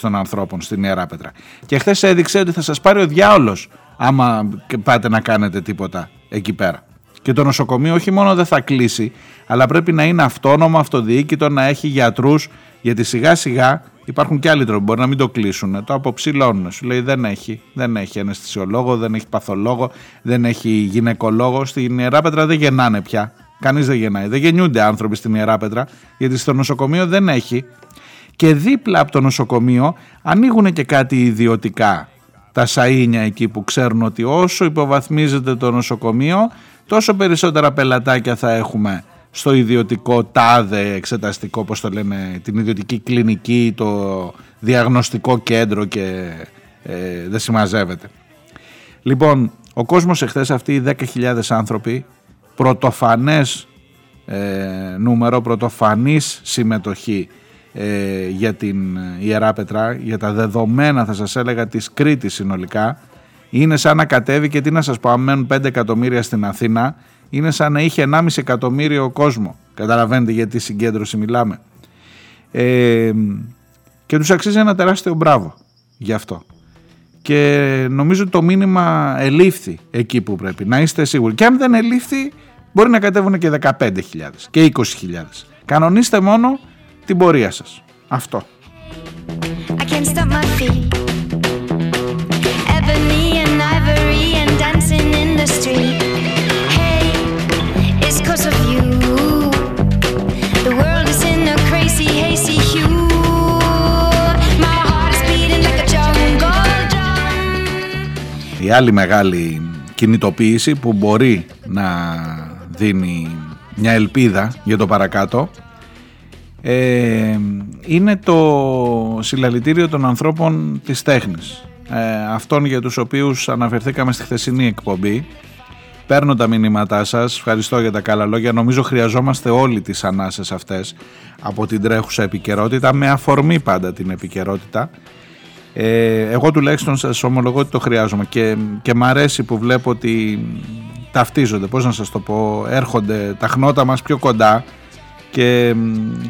Speaker 1: των ανθρώπων στην Ιερά Πέτρα. Και χθες έδειξε ότι θα σας πάρει ο διάολος άμα πάτε να κάνετε τίποτα εκεί πέρα. Και το νοσοκομείο όχι μόνο δεν θα κλείσει, αλλά πρέπει να είναι αυτόνομο, αυτοδιοίκητο, να έχει γιατρούς, γιατί σιγά σιγά Υπάρχουν και άλλοι τρόποι, μπορεί να μην το κλείσουν, το αποψηλώνουν. Σου λέει δεν έχει, δεν έχει αναισθησιολόγο, δεν έχει παθολόγο, δεν έχει γυναικολόγο. Στην Ιεράπετρα δεν γεννάνε πια. Κανείς δεν γεννάει. Δεν γεννιούνται άνθρωποι στην Ιεράπετρα, γιατί στο νοσοκομείο δεν έχει. Και δίπλα από το νοσοκομείο ανοίγουν και κάτι ιδιωτικά. Τα σαΐνια εκεί που ξέρουν ότι όσο υποβαθμίζεται το νοσοκομείο, τόσο περισσότερα πελατάκια θα έχουμε στο ιδιωτικό τάδε εξεταστικό, όπως το λένε, την ιδιωτική κλινική, το διαγνωστικό κέντρο και ε, δεν συμμαζεύεται. Λοιπόν, ο κόσμος εχθές αυτοί οι 10.000 άνθρωποι, πρωτοφανές ε, νούμερο, πρωτοφανής συμμετοχή ε, για την Ιερά Πετρά, για τα δεδομένα θα σας έλεγα της Κρήτης συνολικά, είναι σαν να κατέβει και τι να σας πω, αν μένουν 5 εκατομμύρια στην Αθήνα, είναι σαν να είχε 1,5 εκατομμύριο κόσμο. Καταλαβαίνετε για τι συγκέντρωση μιλάμε. Ε, και τους αξίζει ένα τεράστιο μπράβο γι' αυτό. Και νομίζω ότι το μήνυμα ελήφθη εκεί που πρέπει. Να είστε σίγουροι. Και αν δεν ελήφθη μπορεί να κατέβουν και 15.000 και 20.000. Κανονίστε μόνο την πορεία σας. Αυτό. Η άλλη μεγάλη κινητοποίηση που μπορεί να δίνει μια ελπίδα για το παρακάτω ε, είναι το συλλαλητήριο των ανθρώπων της τέχνης. Ε, αυτών για τους οποίους αναφερθήκαμε στη χθεσινή εκπομπή. Παίρνω τα μηνύματά σας ευχαριστώ για τα καλά λόγια. Νομίζω χρειαζόμαστε όλοι τις ανάσες αυτές από την τρέχουσα επικαιρότητα με αφορμή πάντα την επικαιρότητα. Ε, εγώ τουλάχιστον σας ομολογώ ότι το χρειάζομαι και, και μ' αρέσει που βλέπω ότι ταυτίζονται, πώς να σας το πω, έρχονται τα χνότα μας πιο κοντά και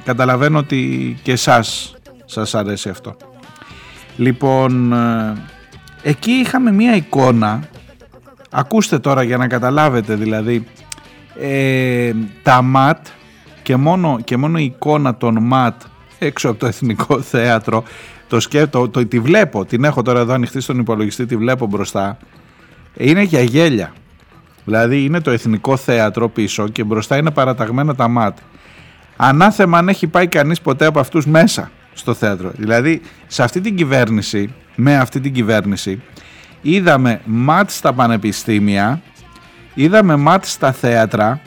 Speaker 1: καταλαβαίνω ότι και εσάς σας αρέσει αυτό. Λοιπόν, ε, εκεί είχαμε μία εικόνα, ακούστε τώρα για να καταλάβετε δηλαδή, ε, τα ματ και μόνο, και μόνο η εικόνα των ματ έξω από το Εθνικό Θέατρο το σκέφτο, το, τη βλέπω, την έχω τώρα εδώ ανοιχτή στον υπολογιστή, τη βλέπω μπροστά. Είναι για γέλια. Δηλαδή είναι το εθνικό θέατρο πίσω και μπροστά είναι παραταγμένα τα μάτ. Ανάθεμα αν έχει πάει κανείς ποτέ από αυτούς μέσα στο θέατρο. Δηλαδή σε αυτή την κυβέρνηση, με αυτή την κυβέρνηση, είδαμε ματ στα πανεπιστήμια, είδαμε ματ στα θέατρα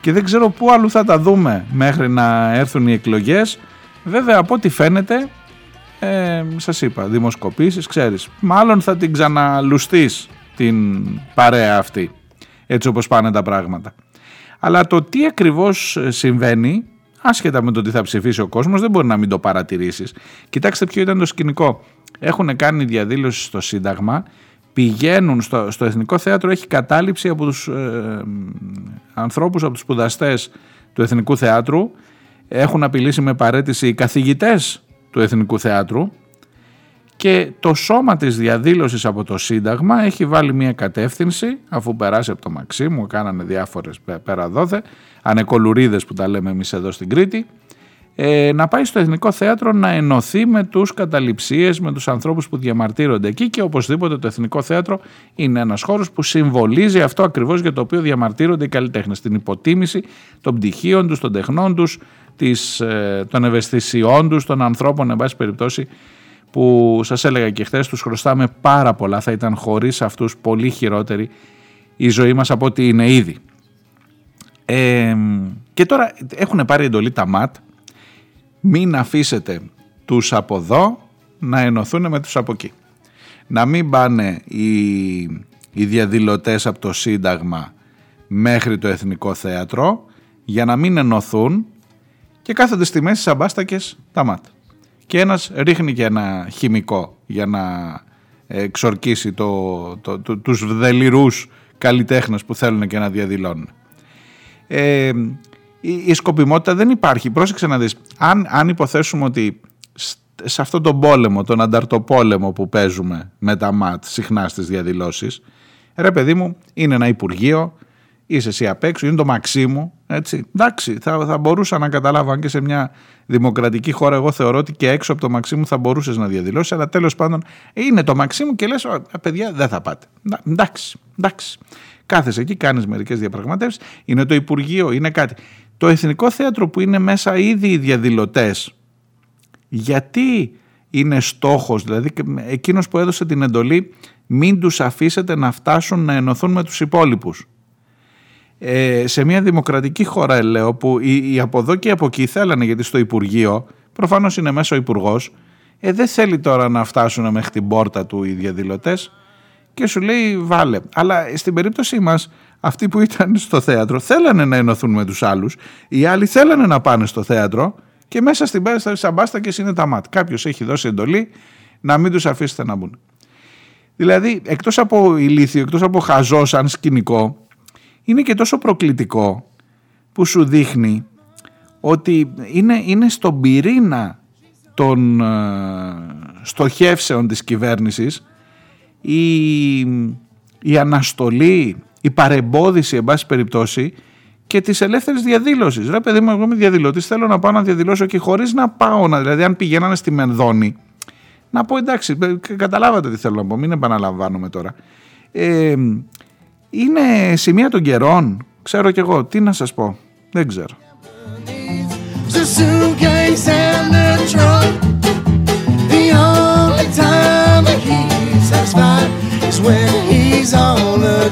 Speaker 1: και δεν ξέρω πού αλλού θα τα δούμε μέχρι να έρθουν οι εκλογές. Βέβαια από ό,τι φαίνεται ε, σας είπα, δημοσκοπήσεις, ξέρεις, μάλλον θα την ξαναλουστείς την παρέα αυτή, έτσι όπως πάνε τα πράγματα. Αλλά το τι ακριβώς συμβαίνει, άσχετα με το τι θα ψηφίσει ο κόσμος, δεν μπορεί να μην το παρατηρήσεις. Κοιτάξτε ποιο ήταν το σκηνικό. Έχουν κάνει διαδήλωση στο Σύνταγμα, πηγαίνουν στο, στο Εθνικό Θέατρο, έχει κατάληψη από τους ε, ανθρώπους, από τους σπουδαστές του Εθνικού Θεάτρου, έχουν απειλήσει με παρέτηση οι καθηγητές του Εθνικού Θεάτρου και το σώμα της διαδήλωσης από το Σύνταγμα έχει βάλει μια κατεύθυνση αφού περάσει από το Μαξίμου, κάνανε διάφορες πέρα δόθε, ανεκολουρίδες που τα λέμε εμείς εδώ στην Κρήτη, ε, να πάει στο Εθνικό Θέατρο να ενωθεί με τους καταληψίες, με τους ανθρώπους που διαμαρτύρονται εκεί και οπωσδήποτε το Εθνικό Θέατρο είναι ένας χώρος που συμβολίζει αυτό ακριβώς για το οποίο διαμαρτύρονται οι καλλιτέχνες, την υποτίμηση των πτυχίων τους, των τεχνών τους, της, ε, των ευαισθησιών τους, των ανθρώπων, εν πάση περιπτώσει, που σας έλεγα και χθες τους χρωστάμε πάρα πολλά, θα ήταν χωρίς αυτούς πολύ χειρότερη η ζωή μας από ό,τι είναι ήδη. Ε, και τώρα έχουν πάρει εντολή τα ΜΑΤ, μην αφήσετε τους από εδώ να ενωθούν με τους από εκεί. Να μην πάνε οι, οι διαδηλωτές από το Σύνταγμα μέχρι το Εθνικό Θέατρο για να μην ενωθούν και κάθονται στη μέση σαμπάστακες τα μάτ. Και ένας ρίχνει και ένα χημικό για να εξορκίσει το, το, το, τους βδελιρούς καλλιτέχνες που θέλουν και να διαδηλώνουν. Ε, η, η σκοπιμότητα δεν υπάρχει. Πρόσεξε να δεις. Αν, αν υποθέσουμε ότι σε αυτόν τον πόλεμο, τον ανταρτοπόλεμο που παίζουμε με τα ΜΑΤ συχνά στις διαδηλώσεις, ρε παιδί μου, είναι ένα Υπουργείο, είσαι εσύ απ' έξω, είναι το Μαξίμου. Έτσι. Εντάξει, θα, θα μπορούσα να καταλάβω αν και σε μια δημοκρατική χώρα. Εγώ θεωρώ ότι και έξω από το Μαξίμου θα μπορούσες να διαδηλώσεις, αλλά τέλος πάντων είναι το Μαξίμου και λες: Παιδιά, δεν θα πάτε. Εντάξει, εντάξει. Κάθεσαι εκεί, κάνεις μερικές διαπραγματεύσεις. Είναι το Υπουργείο, είναι κάτι. Το Εθνικό Θέατρο που είναι μέσα ήδη οι διαδηλωτές, γιατί είναι στόχος, δηλαδή εκείνος που έδωσε την εντολή μην τους αφήσετε να φτάσουν να ενωθούν με τους υπόλοιπους. Ε, σε μια δημοκρατική χώρα, λέω, που οι, οι από εδώ και από εκεί θέλανε, γιατί στο Υπουργείο, προφανώς είναι μέσα ο υπουργός, ε, δεν θέλει τώρα να φτάσουν μέχρι την πόρτα του οι διαδηλωτές και σου λέει βάλε. Αλλά στην περίπτωσή μας, αυτοί που ήταν στο θέατρο θέλανε να ενωθούν με τους άλλους, οι άλλοι θέλανε να πάνε στο θέατρο και μέσα στην πέρα στα και είναι τα μάτια. Κάποιος έχει δώσει εντολή να μην τους αφήσετε να μπουν. Δηλαδή, εκτός από ηλίθιο, εκτός από χαζό σαν σκηνικό, είναι και τόσο προκλητικό που σου δείχνει ότι είναι, είναι στον πυρήνα των ε, στοχεύσεων της κυβέρνησης η, η αναστολή, η παρεμπόδιση, εν πάση περιπτώσει, και της ελεύθερης διαδήλωσης. Ρε παιδί μου, εγώ είμαι διαδηλωτής, θέλω να πάω να διαδηλώσω και χωρίς να πάω να. Δηλαδή, αν πηγαίνανε στη Μενδόνη, να πω εντάξει, ε, καταλάβατε τι θέλω να πω, μην επαναλαμβάνομαι τώρα. Ε, είναι σημεία των καιρών, ξέρω κι εγώ, τι να σας πω, δεν ξέρω. when he's on the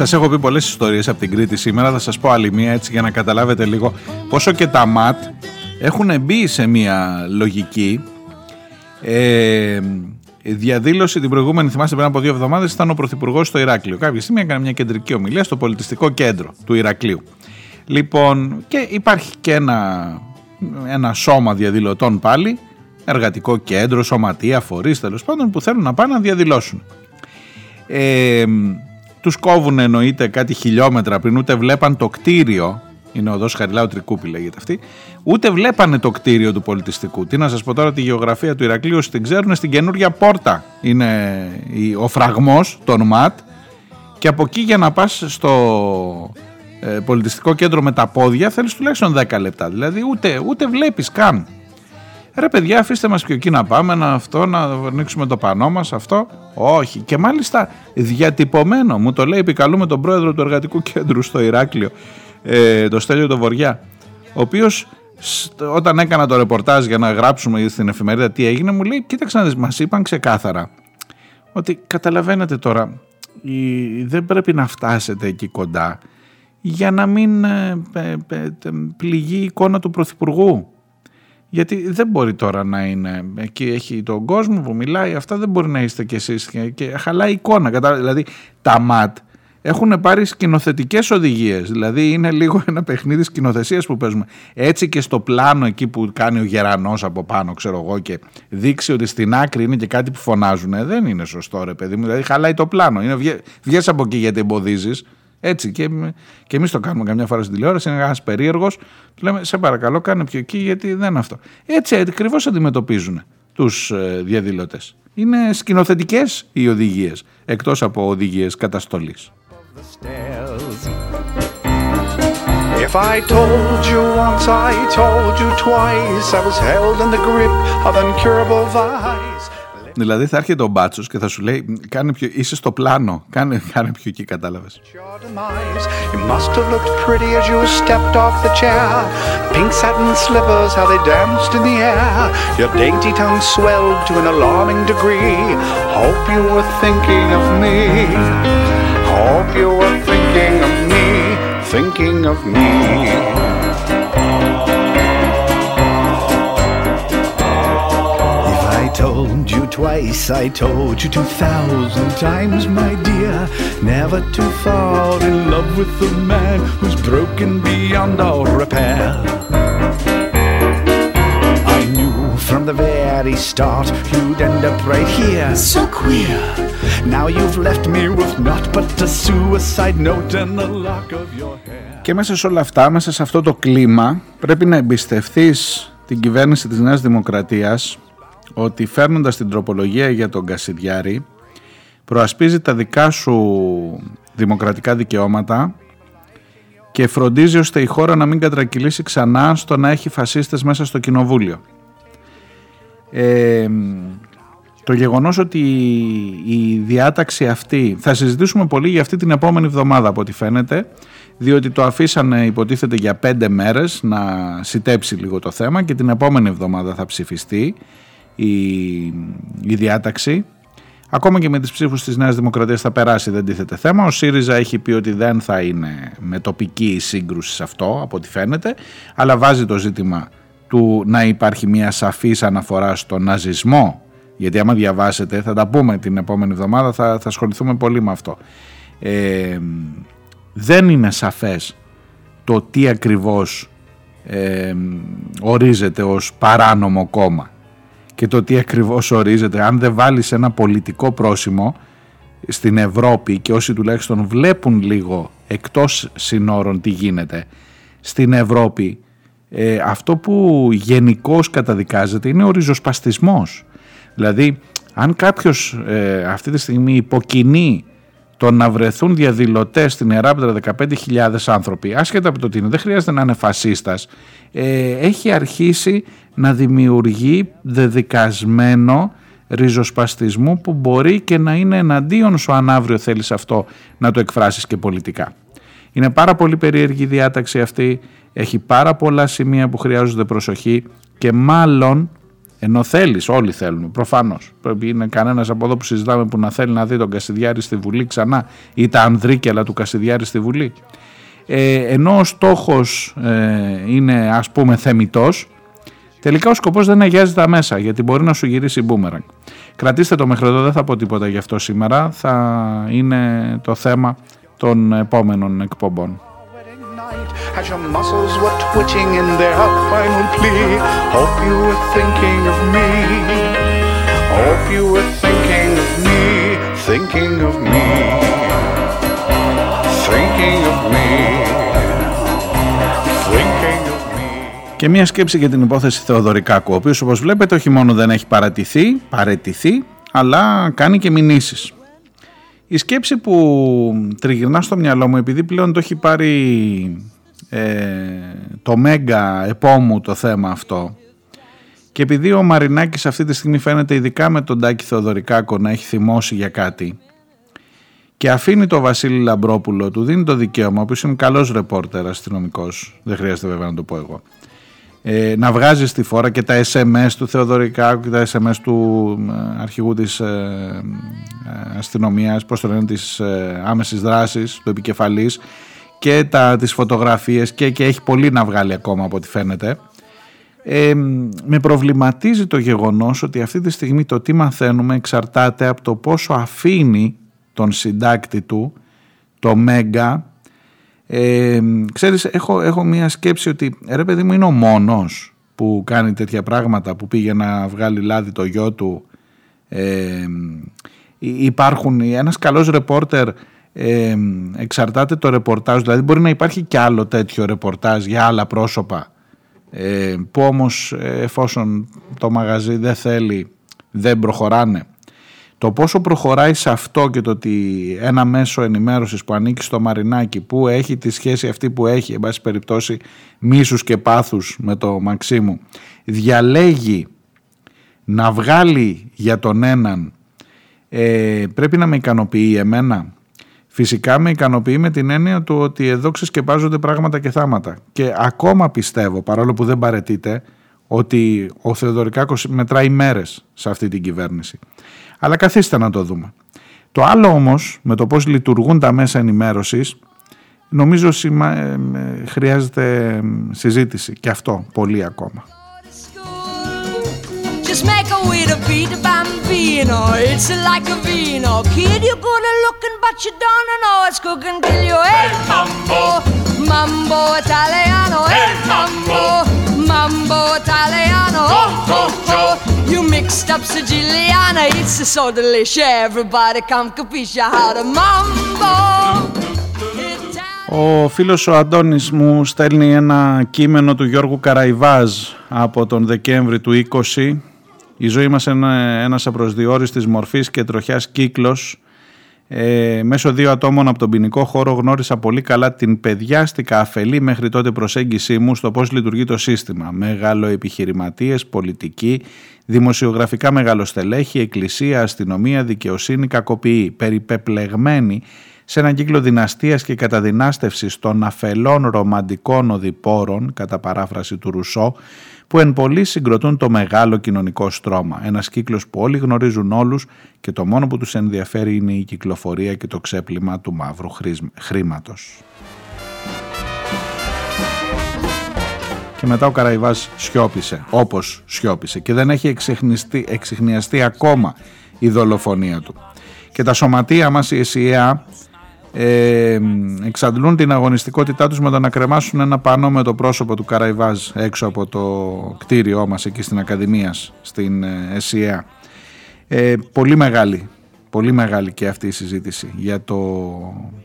Speaker 1: Σας έχω πει πολλές ιστορίες από την Κρήτη σήμερα. Θα σας πω άλλη μία έτσι για να καταλάβετε λίγο πόσο και τα ΜΑΤ έχουν μπει σε μία λογική. Ε, διαδήλωση την προηγούμενη, θυμάστε πριν από δύο εβδομάδες, ήταν ο Πρωθυπουργός στο Ηράκλειο. Κάποια στιγμή έκανε μια κεντρική ομιλία στο πολιτιστικό κέντρο του Ηρακλείου. Λοιπόν, και υπάρχει και ένα, ένα σώμα διαδηλωτών πάλι, εργατικό κέντρο, σωματεία, φορείς τέλος πάντων, που θέλουν να πάνε να διαδηλώσουν. Ε, τους κόβουν εννοείται κάτι χιλιόμετρα πριν ούτε βλέπαν το κτίριο είναι ο οδός Χαριλάου Τρικούπη λέγεται αυτή ούτε βλέπανε το κτίριο του πολιτιστικού. Τι να σας πω τώρα τη γεωγραφία του Ηρακλείου την ξέρουν στην καινούργια πόρτα είναι ο φραγμός των ΜΑΤ και από εκεί για να πας στο ε, πολιτιστικό κέντρο με τα πόδια θέλεις τουλάχιστον 10 λεπτά. Δηλαδή ούτε, ούτε βλέπεις καν Ρε παιδιά, αφήστε μας πιο εκεί να πάμε, να αυτό, να ανοίξουμε το πανό μας, αυτό. Όχι. Και μάλιστα διατυπωμένο, μου το λέει επικαλούμε τον πρόεδρο του εργατικού κέντρου στο Ηράκλειο, ε, το Στέλιο το Βοριά, ο οποίος όταν έκανα το ρεπορτάζ για να γράψουμε στην εφημερίδα τι έγινε, μου λέει, κοίταξε να δεις, μας είπαν ξεκάθαρα ότι καταλαβαίνετε τώρα, δεν πρέπει να φτάσετε εκεί κοντά για να μην ε, πληγεί η εικόνα του Πρωθυπουργού. Γιατί δεν μπορεί τώρα να είναι. Εκεί έχει τον κόσμο που μιλάει, αυτά δεν μπορεί να είστε κι εσείς. Και, χαλάει εικόνα. Δηλαδή τα ΜΑΤ έχουν πάρει σκηνοθετικές οδηγίες. Δηλαδή είναι λίγο ένα παιχνίδι σκηνοθεσίας που παίζουμε. Έτσι και στο πλάνο εκεί που κάνει ο γερανός από πάνω, ξέρω εγώ, και δείξει ότι στην άκρη είναι και κάτι που φωνάζουν. Δεν είναι σωστό, ρε παιδί μου. Δηλαδή χαλάει το πλάνο. Βγαίνει από εκεί γιατί εμποδίζεις. Έτσι και, και εμείς το κάνουμε καμιά φορά στην τηλεόραση. Είναι ένας περίεργος. Του λέμε, σε παρακαλώ, κάνε πιο εκεί γιατί δεν είναι αυτό. Έτσι ακριβώς αντιμετωπίζουν τους ε, διαδηλωτές. Είναι σκηνοθετικές οι οδηγίες, εκτός από οδηγίες καταστολής. If I told you once, I told you twice, I was held in the grip of incurable vice. Δηλαδή θα έρχεται ο μπάτσος και θα σου λέει είσαι στο πλάνο. Κάνε πιο εκεί, κατάλαβες. Σα ευχαριστώ. Μου thinking of πλάνο told you twice, I told you two thousand times, my dear, never to fall in love with a man who's broken beyond all repair. I knew from the very start you'd end up right here. So queer. Now you've left me with naught but a suicide note and the lock of your hair. Και μέσα σε όλα αυτά, μέσα σε αυτό το κλίμα, πρέπει να εμπιστευτείς την κυβέρνηση της Νέας Δημοκρατίας ότι φέρνοντας την τροπολογία για τον Κασιδιάρη προασπίζει τα δικά σου δημοκρατικά δικαιώματα και φροντίζει ώστε η χώρα να μην κατρακυλήσει ξανά στο να έχει φασίστες μέσα στο κοινοβούλιο. Ε, το γεγονός ότι η διάταξη αυτή, θα συζητήσουμε πολύ για αυτή την επόμενη εβδομάδα από ό,τι φαίνεται, διότι το αφήσανε υποτίθεται για πέντε μέρες να σιτέψει λίγο το θέμα και την επόμενη εβδομάδα θα ψηφιστεί η, η διάταξη. Ακόμα και με τις ψήφους της Νέας Δημοκρατίας θα περάσει, δεν τίθεται θέμα. Ο ΣΥΡΙΖΑ έχει πει ότι δεν θα είναι με τοπική σύγκρουση σε αυτό, από ό,τι φαίνεται, αλλά βάζει το ζήτημα του να υπάρχει μια σαφής αναφορά στο ναζισμό, γιατί άμα διαβάσετε, θα τα πούμε την επόμενη εβδομάδα, θα, θα ασχοληθούμε πολύ με αυτό. Ε, δεν είναι σαφές το τι ακριβώς ε, ορίζεται ως παράνομο κόμμα και το τι ακριβώς ορίζεται. Αν δεν βάλεις ένα πολιτικό πρόσημο στην Ευρώπη και όσοι τουλάχιστον βλέπουν λίγο εκτός συνόρων τι γίνεται στην Ευρώπη ε, αυτό που γενικώς καταδικάζεται είναι ο ριζοσπαστισμός. Δηλαδή αν κάποιος ε, αυτή τη στιγμή υποκινεί το να βρεθούν διαδηλωτές στην Εράπτρα 15.000 άνθρωποι, άσχετα από το τι είναι, δεν χρειάζεται να είναι φασίστας, ε, έχει αρχίσει να δημιουργεί δεδικασμένο ριζοσπαστισμού που μπορεί και να είναι εναντίον σου αν αύριο θέλεις αυτό να το εκφράσεις και πολιτικά. Είναι πάρα πολύ περίεργη η διάταξη αυτή, έχει πάρα πολλά σημεία που χρειάζονται προσοχή και μάλλον ενώ θέλεις, όλοι θέλουμε, προφανώς. Πρέπει είναι κανένας από εδώ που συζητάμε που να θέλει να δει τον Κασιδιάρη στη Βουλή ξανά ή τα ανδρίκελα του Κασιδιάρη στη Βουλή. Ε, ενώ ο στόχος ε, είναι ας πούμε θεμητός, τελικά ο σκοπός δεν αγιάζει τα μέσα γιατί μπορεί να σου γυρίσει μπούμεραγκ. Κρατήστε το μέχρι εδώ, δεν θα πω τίποτα γι' αυτό σήμερα. Θα είναι το θέμα των επόμενων εκπομπών. As your muscles were twitching in their final plea. Hope you were thinking of me. Hope you were thinking of me. Thinking of me. Thinking of me. Thinking of me. Και μια σκέψη για την υπόθεση Θεοδωρικάκου, ο οποίος όπως βλέπετε όχι μόνο δεν έχει παρατηθεί, παρετηθεί, αλλά κάνει και μηνύσεις. Η σκέψη που τριγυρνά στο μυαλό μου, επειδή πλέον το έχει πάρει ε, το μέγα επόμου το θέμα αυτό και επειδή ο Μαρινάκης αυτή τη στιγμή φαίνεται ειδικά με τον Τάκη Θεοδωρικάκο να έχει θυμώσει για κάτι και αφήνει το Βασίλη Λαμπρόπουλο, του δίνει το δικαίωμα, ο οποίος είναι καλός ρεπόρτερ αστυνομικός, δεν χρειάζεται βέβαια να το πω εγώ, ε, να βγάζεις στη φόρα και τα SMS του Θεοδωρικάκου και τα SMS του ε, αρχηγού της ε, ε, αστυνομίας, πώς το λένε, της ε, άμεσης δράσης, του επικεφαλής, και τα, τις φωτογραφίες και, και έχει πολύ να βγάλει ακόμα από ό,τι φαίνεται. Ε, με προβληματίζει το γεγονός ότι αυτή τη στιγμή το τι μαθαίνουμε εξαρτάται από το πόσο αφήνει τον συντάκτη του, το Μέγκα. Ε, ξέρεις, έχω, έχω μια σκέψη ότι ρε παιδί μου είναι ο μόνος που κάνει τέτοια πράγματα, που πήγε να βγάλει λάδι το γιο του. Ε, υπάρχουν, ένας καλός ρεπόρτερ ε, εξαρτάται το ρεπορτάζ, δηλαδή μπορεί να υπάρχει και άλλο τέτοιο ρεπορτάζ για άλλα πρόσωπα ε, που όμως ε, εφόσον το μαγαζί δεν θέλει δεν προχωράνε. Το πόσο προχωράει σε αυτό και το ότι ένα μέσο ενημέρωσης που ανήκει στο Μαρινάκι που έχει τη σχέση αυτή που έχει, εν πάση περιπτώσει μίσους και πάθους με το Μαξίμου, διαλέγει να βγάλει για τον έναν ε, πρέπει να με ικανοποιεί εμένα Φυσικά με ικανοποιεί με την έννοια του ότι εδώ ξεσκεπάζονται πράγματα και θάματα. Και ακόμα πιστεύω, παρόλο που δεν παρετείται, ότι ο Θεοδωρικάκος μετράει μέρες σε αυτή την κυβέρνηση. Αλλά καθίστε να το δούμε. Το άλλο όμως, με το πώς λειτουργούν τα μέσα ενημέρωσης, νομίζω ε, χρειάζεται συζήτηση και αυτό πολύ ακόμα. Just make a way to beat a bambino. It's like a vino. Kid, you're good looking, but you don't know it's cooking till you. Hey, mambo, mambo Italiano. Hey, mambo, mambo Italiano. Oh, oh, oh. You mixed up Siciliana. It's so delicious. Everybody come capisce how to mambo. Ο φίλος ο Αντώνης μου στέλνει ένα κείμενο του Γιώργου Καραϊβάζ από τον Δεκέμβρη του 20. Η ζωή μας είναι ένας απροσδιόριστης μορφής και τροχιάς κύκλος. Ε, μέσω δύο ατόμων από τον ποινικό χώρο γνώρισα πολύ καλά την παιδιάστικα αφελή μέχρι τότε προσέγγιση μου στο πώς λειτουργεί το σύστημα. Μεγάλο επιχειρηματίες, πολιτικοί, δημοσιογραφικά μεγαλοστελέχη, εκκλησία, αστυνομία, δικαιοσύνη, κακοποιοί, περιπεπλεγμένοι σε έναν κύκλο δυναστείας και καταδυνάστευσης των αφελών ρομαντικών οδηπόρων, κατά παράφραση του Ρουσό, που εν πολύ συγκροτούν το μεγάλο κοινωνικό στρώμα. Ένας κύκλος που όλοι γνωρίζουν όλους και το μόνο που τους ενδιαφέρει είναι η κυκλοφορία και το ξέπλυμα του μαύρου χρήματος. Και μετά ο Καραϊβάς σιώπησε, όπως σιώπησε και δεν έχει εξηχνιαστεί ακόμα η δολοφονία του. Και τα σωματεία μας, η ΕΣΥΑ, ε, εξαντλούν την αγωνιστικότητά τους με το να κρεμάσουν ένα πανό με το πρόσωπο του Καραϊβάζ έξω από το κτίριό μας εκεί στην Ακαδημίας στην ΕΣΥΑ. Ε, πολύ μεγάλη, πολύ μεγάλη και αυτή η συζήτηση για το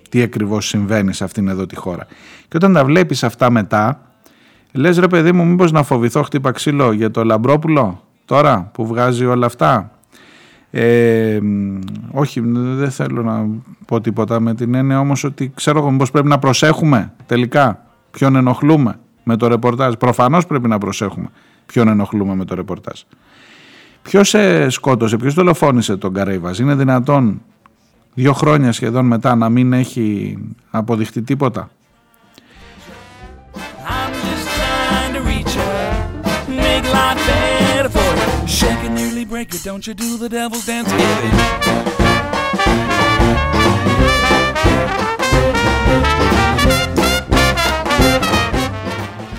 Speaker 1: τι ακριβώς συμβαίνει σε αυτήν εδώ τη χώρα. Και όταν τα βλέπεις αυτά μετά, λες ρε παιδί μου μήπως να φοβηθώ χτύπα ξύλο για το Λαμπρόπουλο τώρα που βγάζει όλα αυτά ε, όχι, δεν θέλω να πω τίποτα με την έννοια όμως ότι ξέρω εγώ μήπως πρέπει να προσέχουμε τελικά ποιον ενοχλούμε με το ρεπορτάζ. Προφανώς πρέπει να προσέχουμε ποιον ενοχλούμε με το ρεπορτάζ. Ποιος σε σκότωσε, ποιος δολοφόνησε τον Καρέιβαζ. Είναι δυνατόν δύο χρόνια σχεδόν μετά να μην έχει αποδειχτεί τίποτα; Break it, don't you do the devil's dance, baby.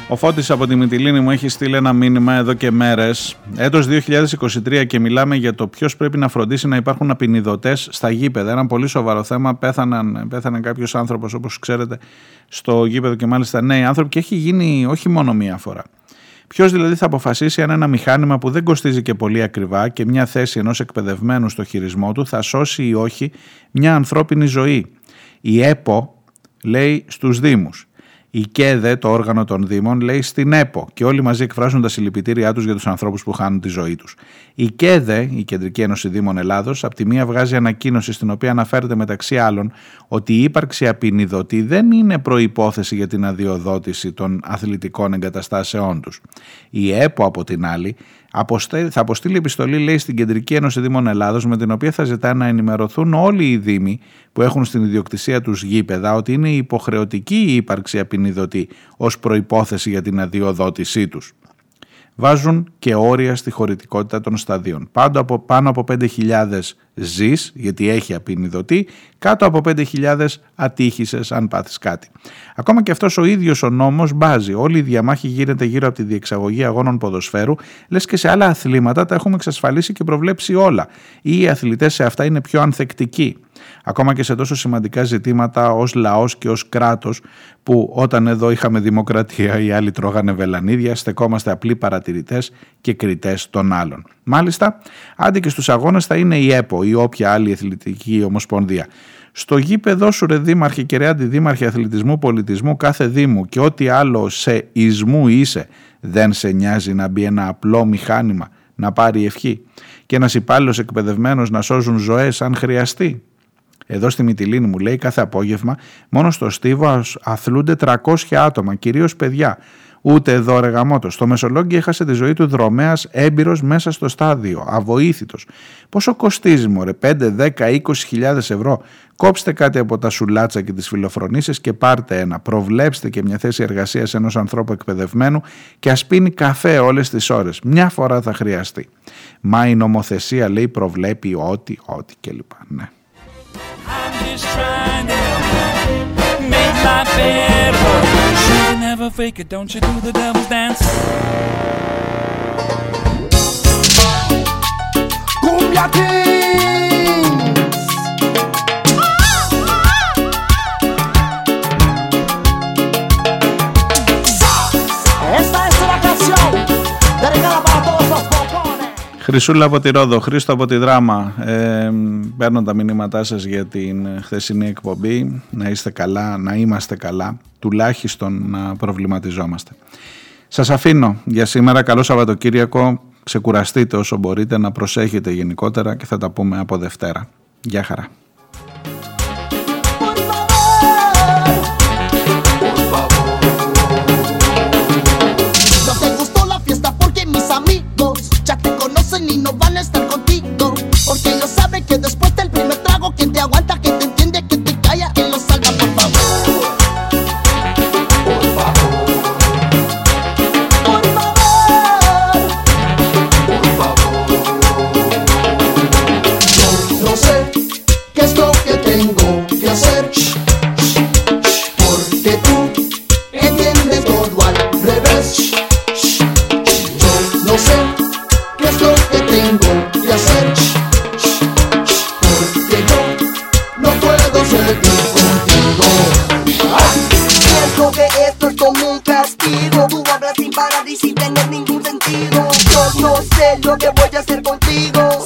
Speaker 1: Ο Φώτης από τη Μυτιλίνη μου έχει στείλει ένα μήνυμα εδώ και μέρες. Έτος 2023 και μιλάμε για το ποιος πρέπει να φροντίσει να υπάρχουν απεινιδωτές στα γήπεδα. Ένα πολύ σοβαρό θέμα. Πέθαναν, πέθανε κάποιος άνθρωπος όπως ξέρετε στο γήπεδο και μάλιστα νέοι άνθρωποι και έχει γίνει όχι μόνο μία φορά. Ποιος δηλαδή θα αποφασίσει αν ένα μηχάνημα που δεν κοστίζει και πολύ ακριβά και μια θέση ενός εκπαιδευμένου στο χειρισμό του θα σώσει ή όχι μια ανθρώπινη ζωή; Η ΕΠΟ λέει στους Δήμους η ΚΕΔΕ, το όργανο των Δήμων, λέει στην ΕΠΟ και όλοι μαζί εκφράζουν τα συλληπιτήριά τους για τους ανθρώπους που χάνουν τη ζωή τους. Η ΚΕΔΕ, η Κεντρική Ένωση Δήμων Ελλάδος, από τη μία βγάζει ανακοίνωση στην οποία αναφέρεται μεταξύ άλλων ότι η ύπαρξη απεινιδωτή δεν είναι προπόθεση για την αδειοδότηση των αθλητικών εγκαταστάσεών τους. Η ΕΠΟ, από την άλλη, θα αποστείλει επιστολή, λέει, στην Κεντρική Ένωση Δήμων Ελλάδος, με την οποία θα ζητά να ενημερωθούν όλοι οι Δήμοι που έχουν στην ιδιοκτησία τους γήπεδα ότι είναι υποχρεωτική η ύπαρξη απεινιδωτή ως προπόθεση για την αδειοδότησή τους βάζουν και όρια στη χωρητικότητα των σταδίων. Πάνω από, πάνω από 5.000 ζεις, γιατί έχει απεινιδωτή, κάτω από 5.000 ατύχησες αν πάθεις κάτι. Ακόμα και αυτός ο ίδιος ο νόμος μπάζει. Όλη η διαμάχη γίνεται γύρω από τη διεξαγωγή αγώνων ποδοσφαίρου, λες και σε άλλα αθλήματα τα έχουμε εξασφαλίσει και προβλέψει όλα. Ή οι αθλητές σε αυτά είναι πιο ανθεκτικοί ακόμα και σε τόσο σημαντικά ζητήματα ως λαός και ως κράτος που όταν εδώ είχαμε δημοκρατία οι άλλοι τρώγανε βελανίδια, στεκόμαστε απλοί παρατηρητές και κριτές των άλλων. Μάλιστα, άντε και στους αγώνες θα είναι η ΕΠΟ ή όποια άλλη αθλητική ομοσπονδία. Στο γήπεδο σου ρε δήμαρχε και ρε αντιδήμαρχε αθλητισμού πολιτισμού κάθε δήμου και ό,τι άλλο σε ισμού είσαι δεν σε νοιάζει να μπει ένα απλό μηχάνημα να πάρει ευχή και ένας υπάλληλος εκπαιδευμένος να σώζουν ζωές αν χρειαστεί. Εδώ στη Μυτιλίνη μου λέει κάθε απόγευμα μόνο στο Στίβο αθλούνται 300 άτομα, κυρίως παιδιά. Ούτε εδώ ρε γαμότο. Στο Μεσολόγγι έχασε τη ζωή του δρομέας έμπειρος μέσα στο στάδιο, αβοήθητος. Πόσο κοστίζει μωρέ, 5, 10, 20 χιλιάδες ευρώ; Κόψτε κάτι από τα σουλάτσα και τις φιλοφρονήσεις και πάρτε ένα. Προβλέψτε και μια θέση εργασίας ενός ανθρώπου εκπαιδευμένου και ας πίνει καφέ όλες τις ώρες. Μια φορά θα χρειαστεί. Μα η νομοθεσία λέει προβλέπει ό,τι, ό,τι κλπ. Ναι. I'm just trying to make life better. You never fake it, don't you do the devil's dance. Cumbia Kings. Χρυσούλα από τη Ρόδο, Χρήστο από τη Δράμα. Ε, παίρνω τα μηνύματά σας για την ε, χθεσινή εκπομπή. Να είστε καλά, να είμαστε καλά, τουλάχιστον να προβληματιζόμαστε. Σας αφήνω για σήμερα. Καλό Σαββατοκύριακο. Ξεκουραστείτε όσο μπορείτε, να προσέχετε γενικότερα και θα τα πούμε από Δευτέρα. Γεια χαρά.
Speaker 3: que te tener ningún sentido. Yo no sé lo que voy a hacer contigo.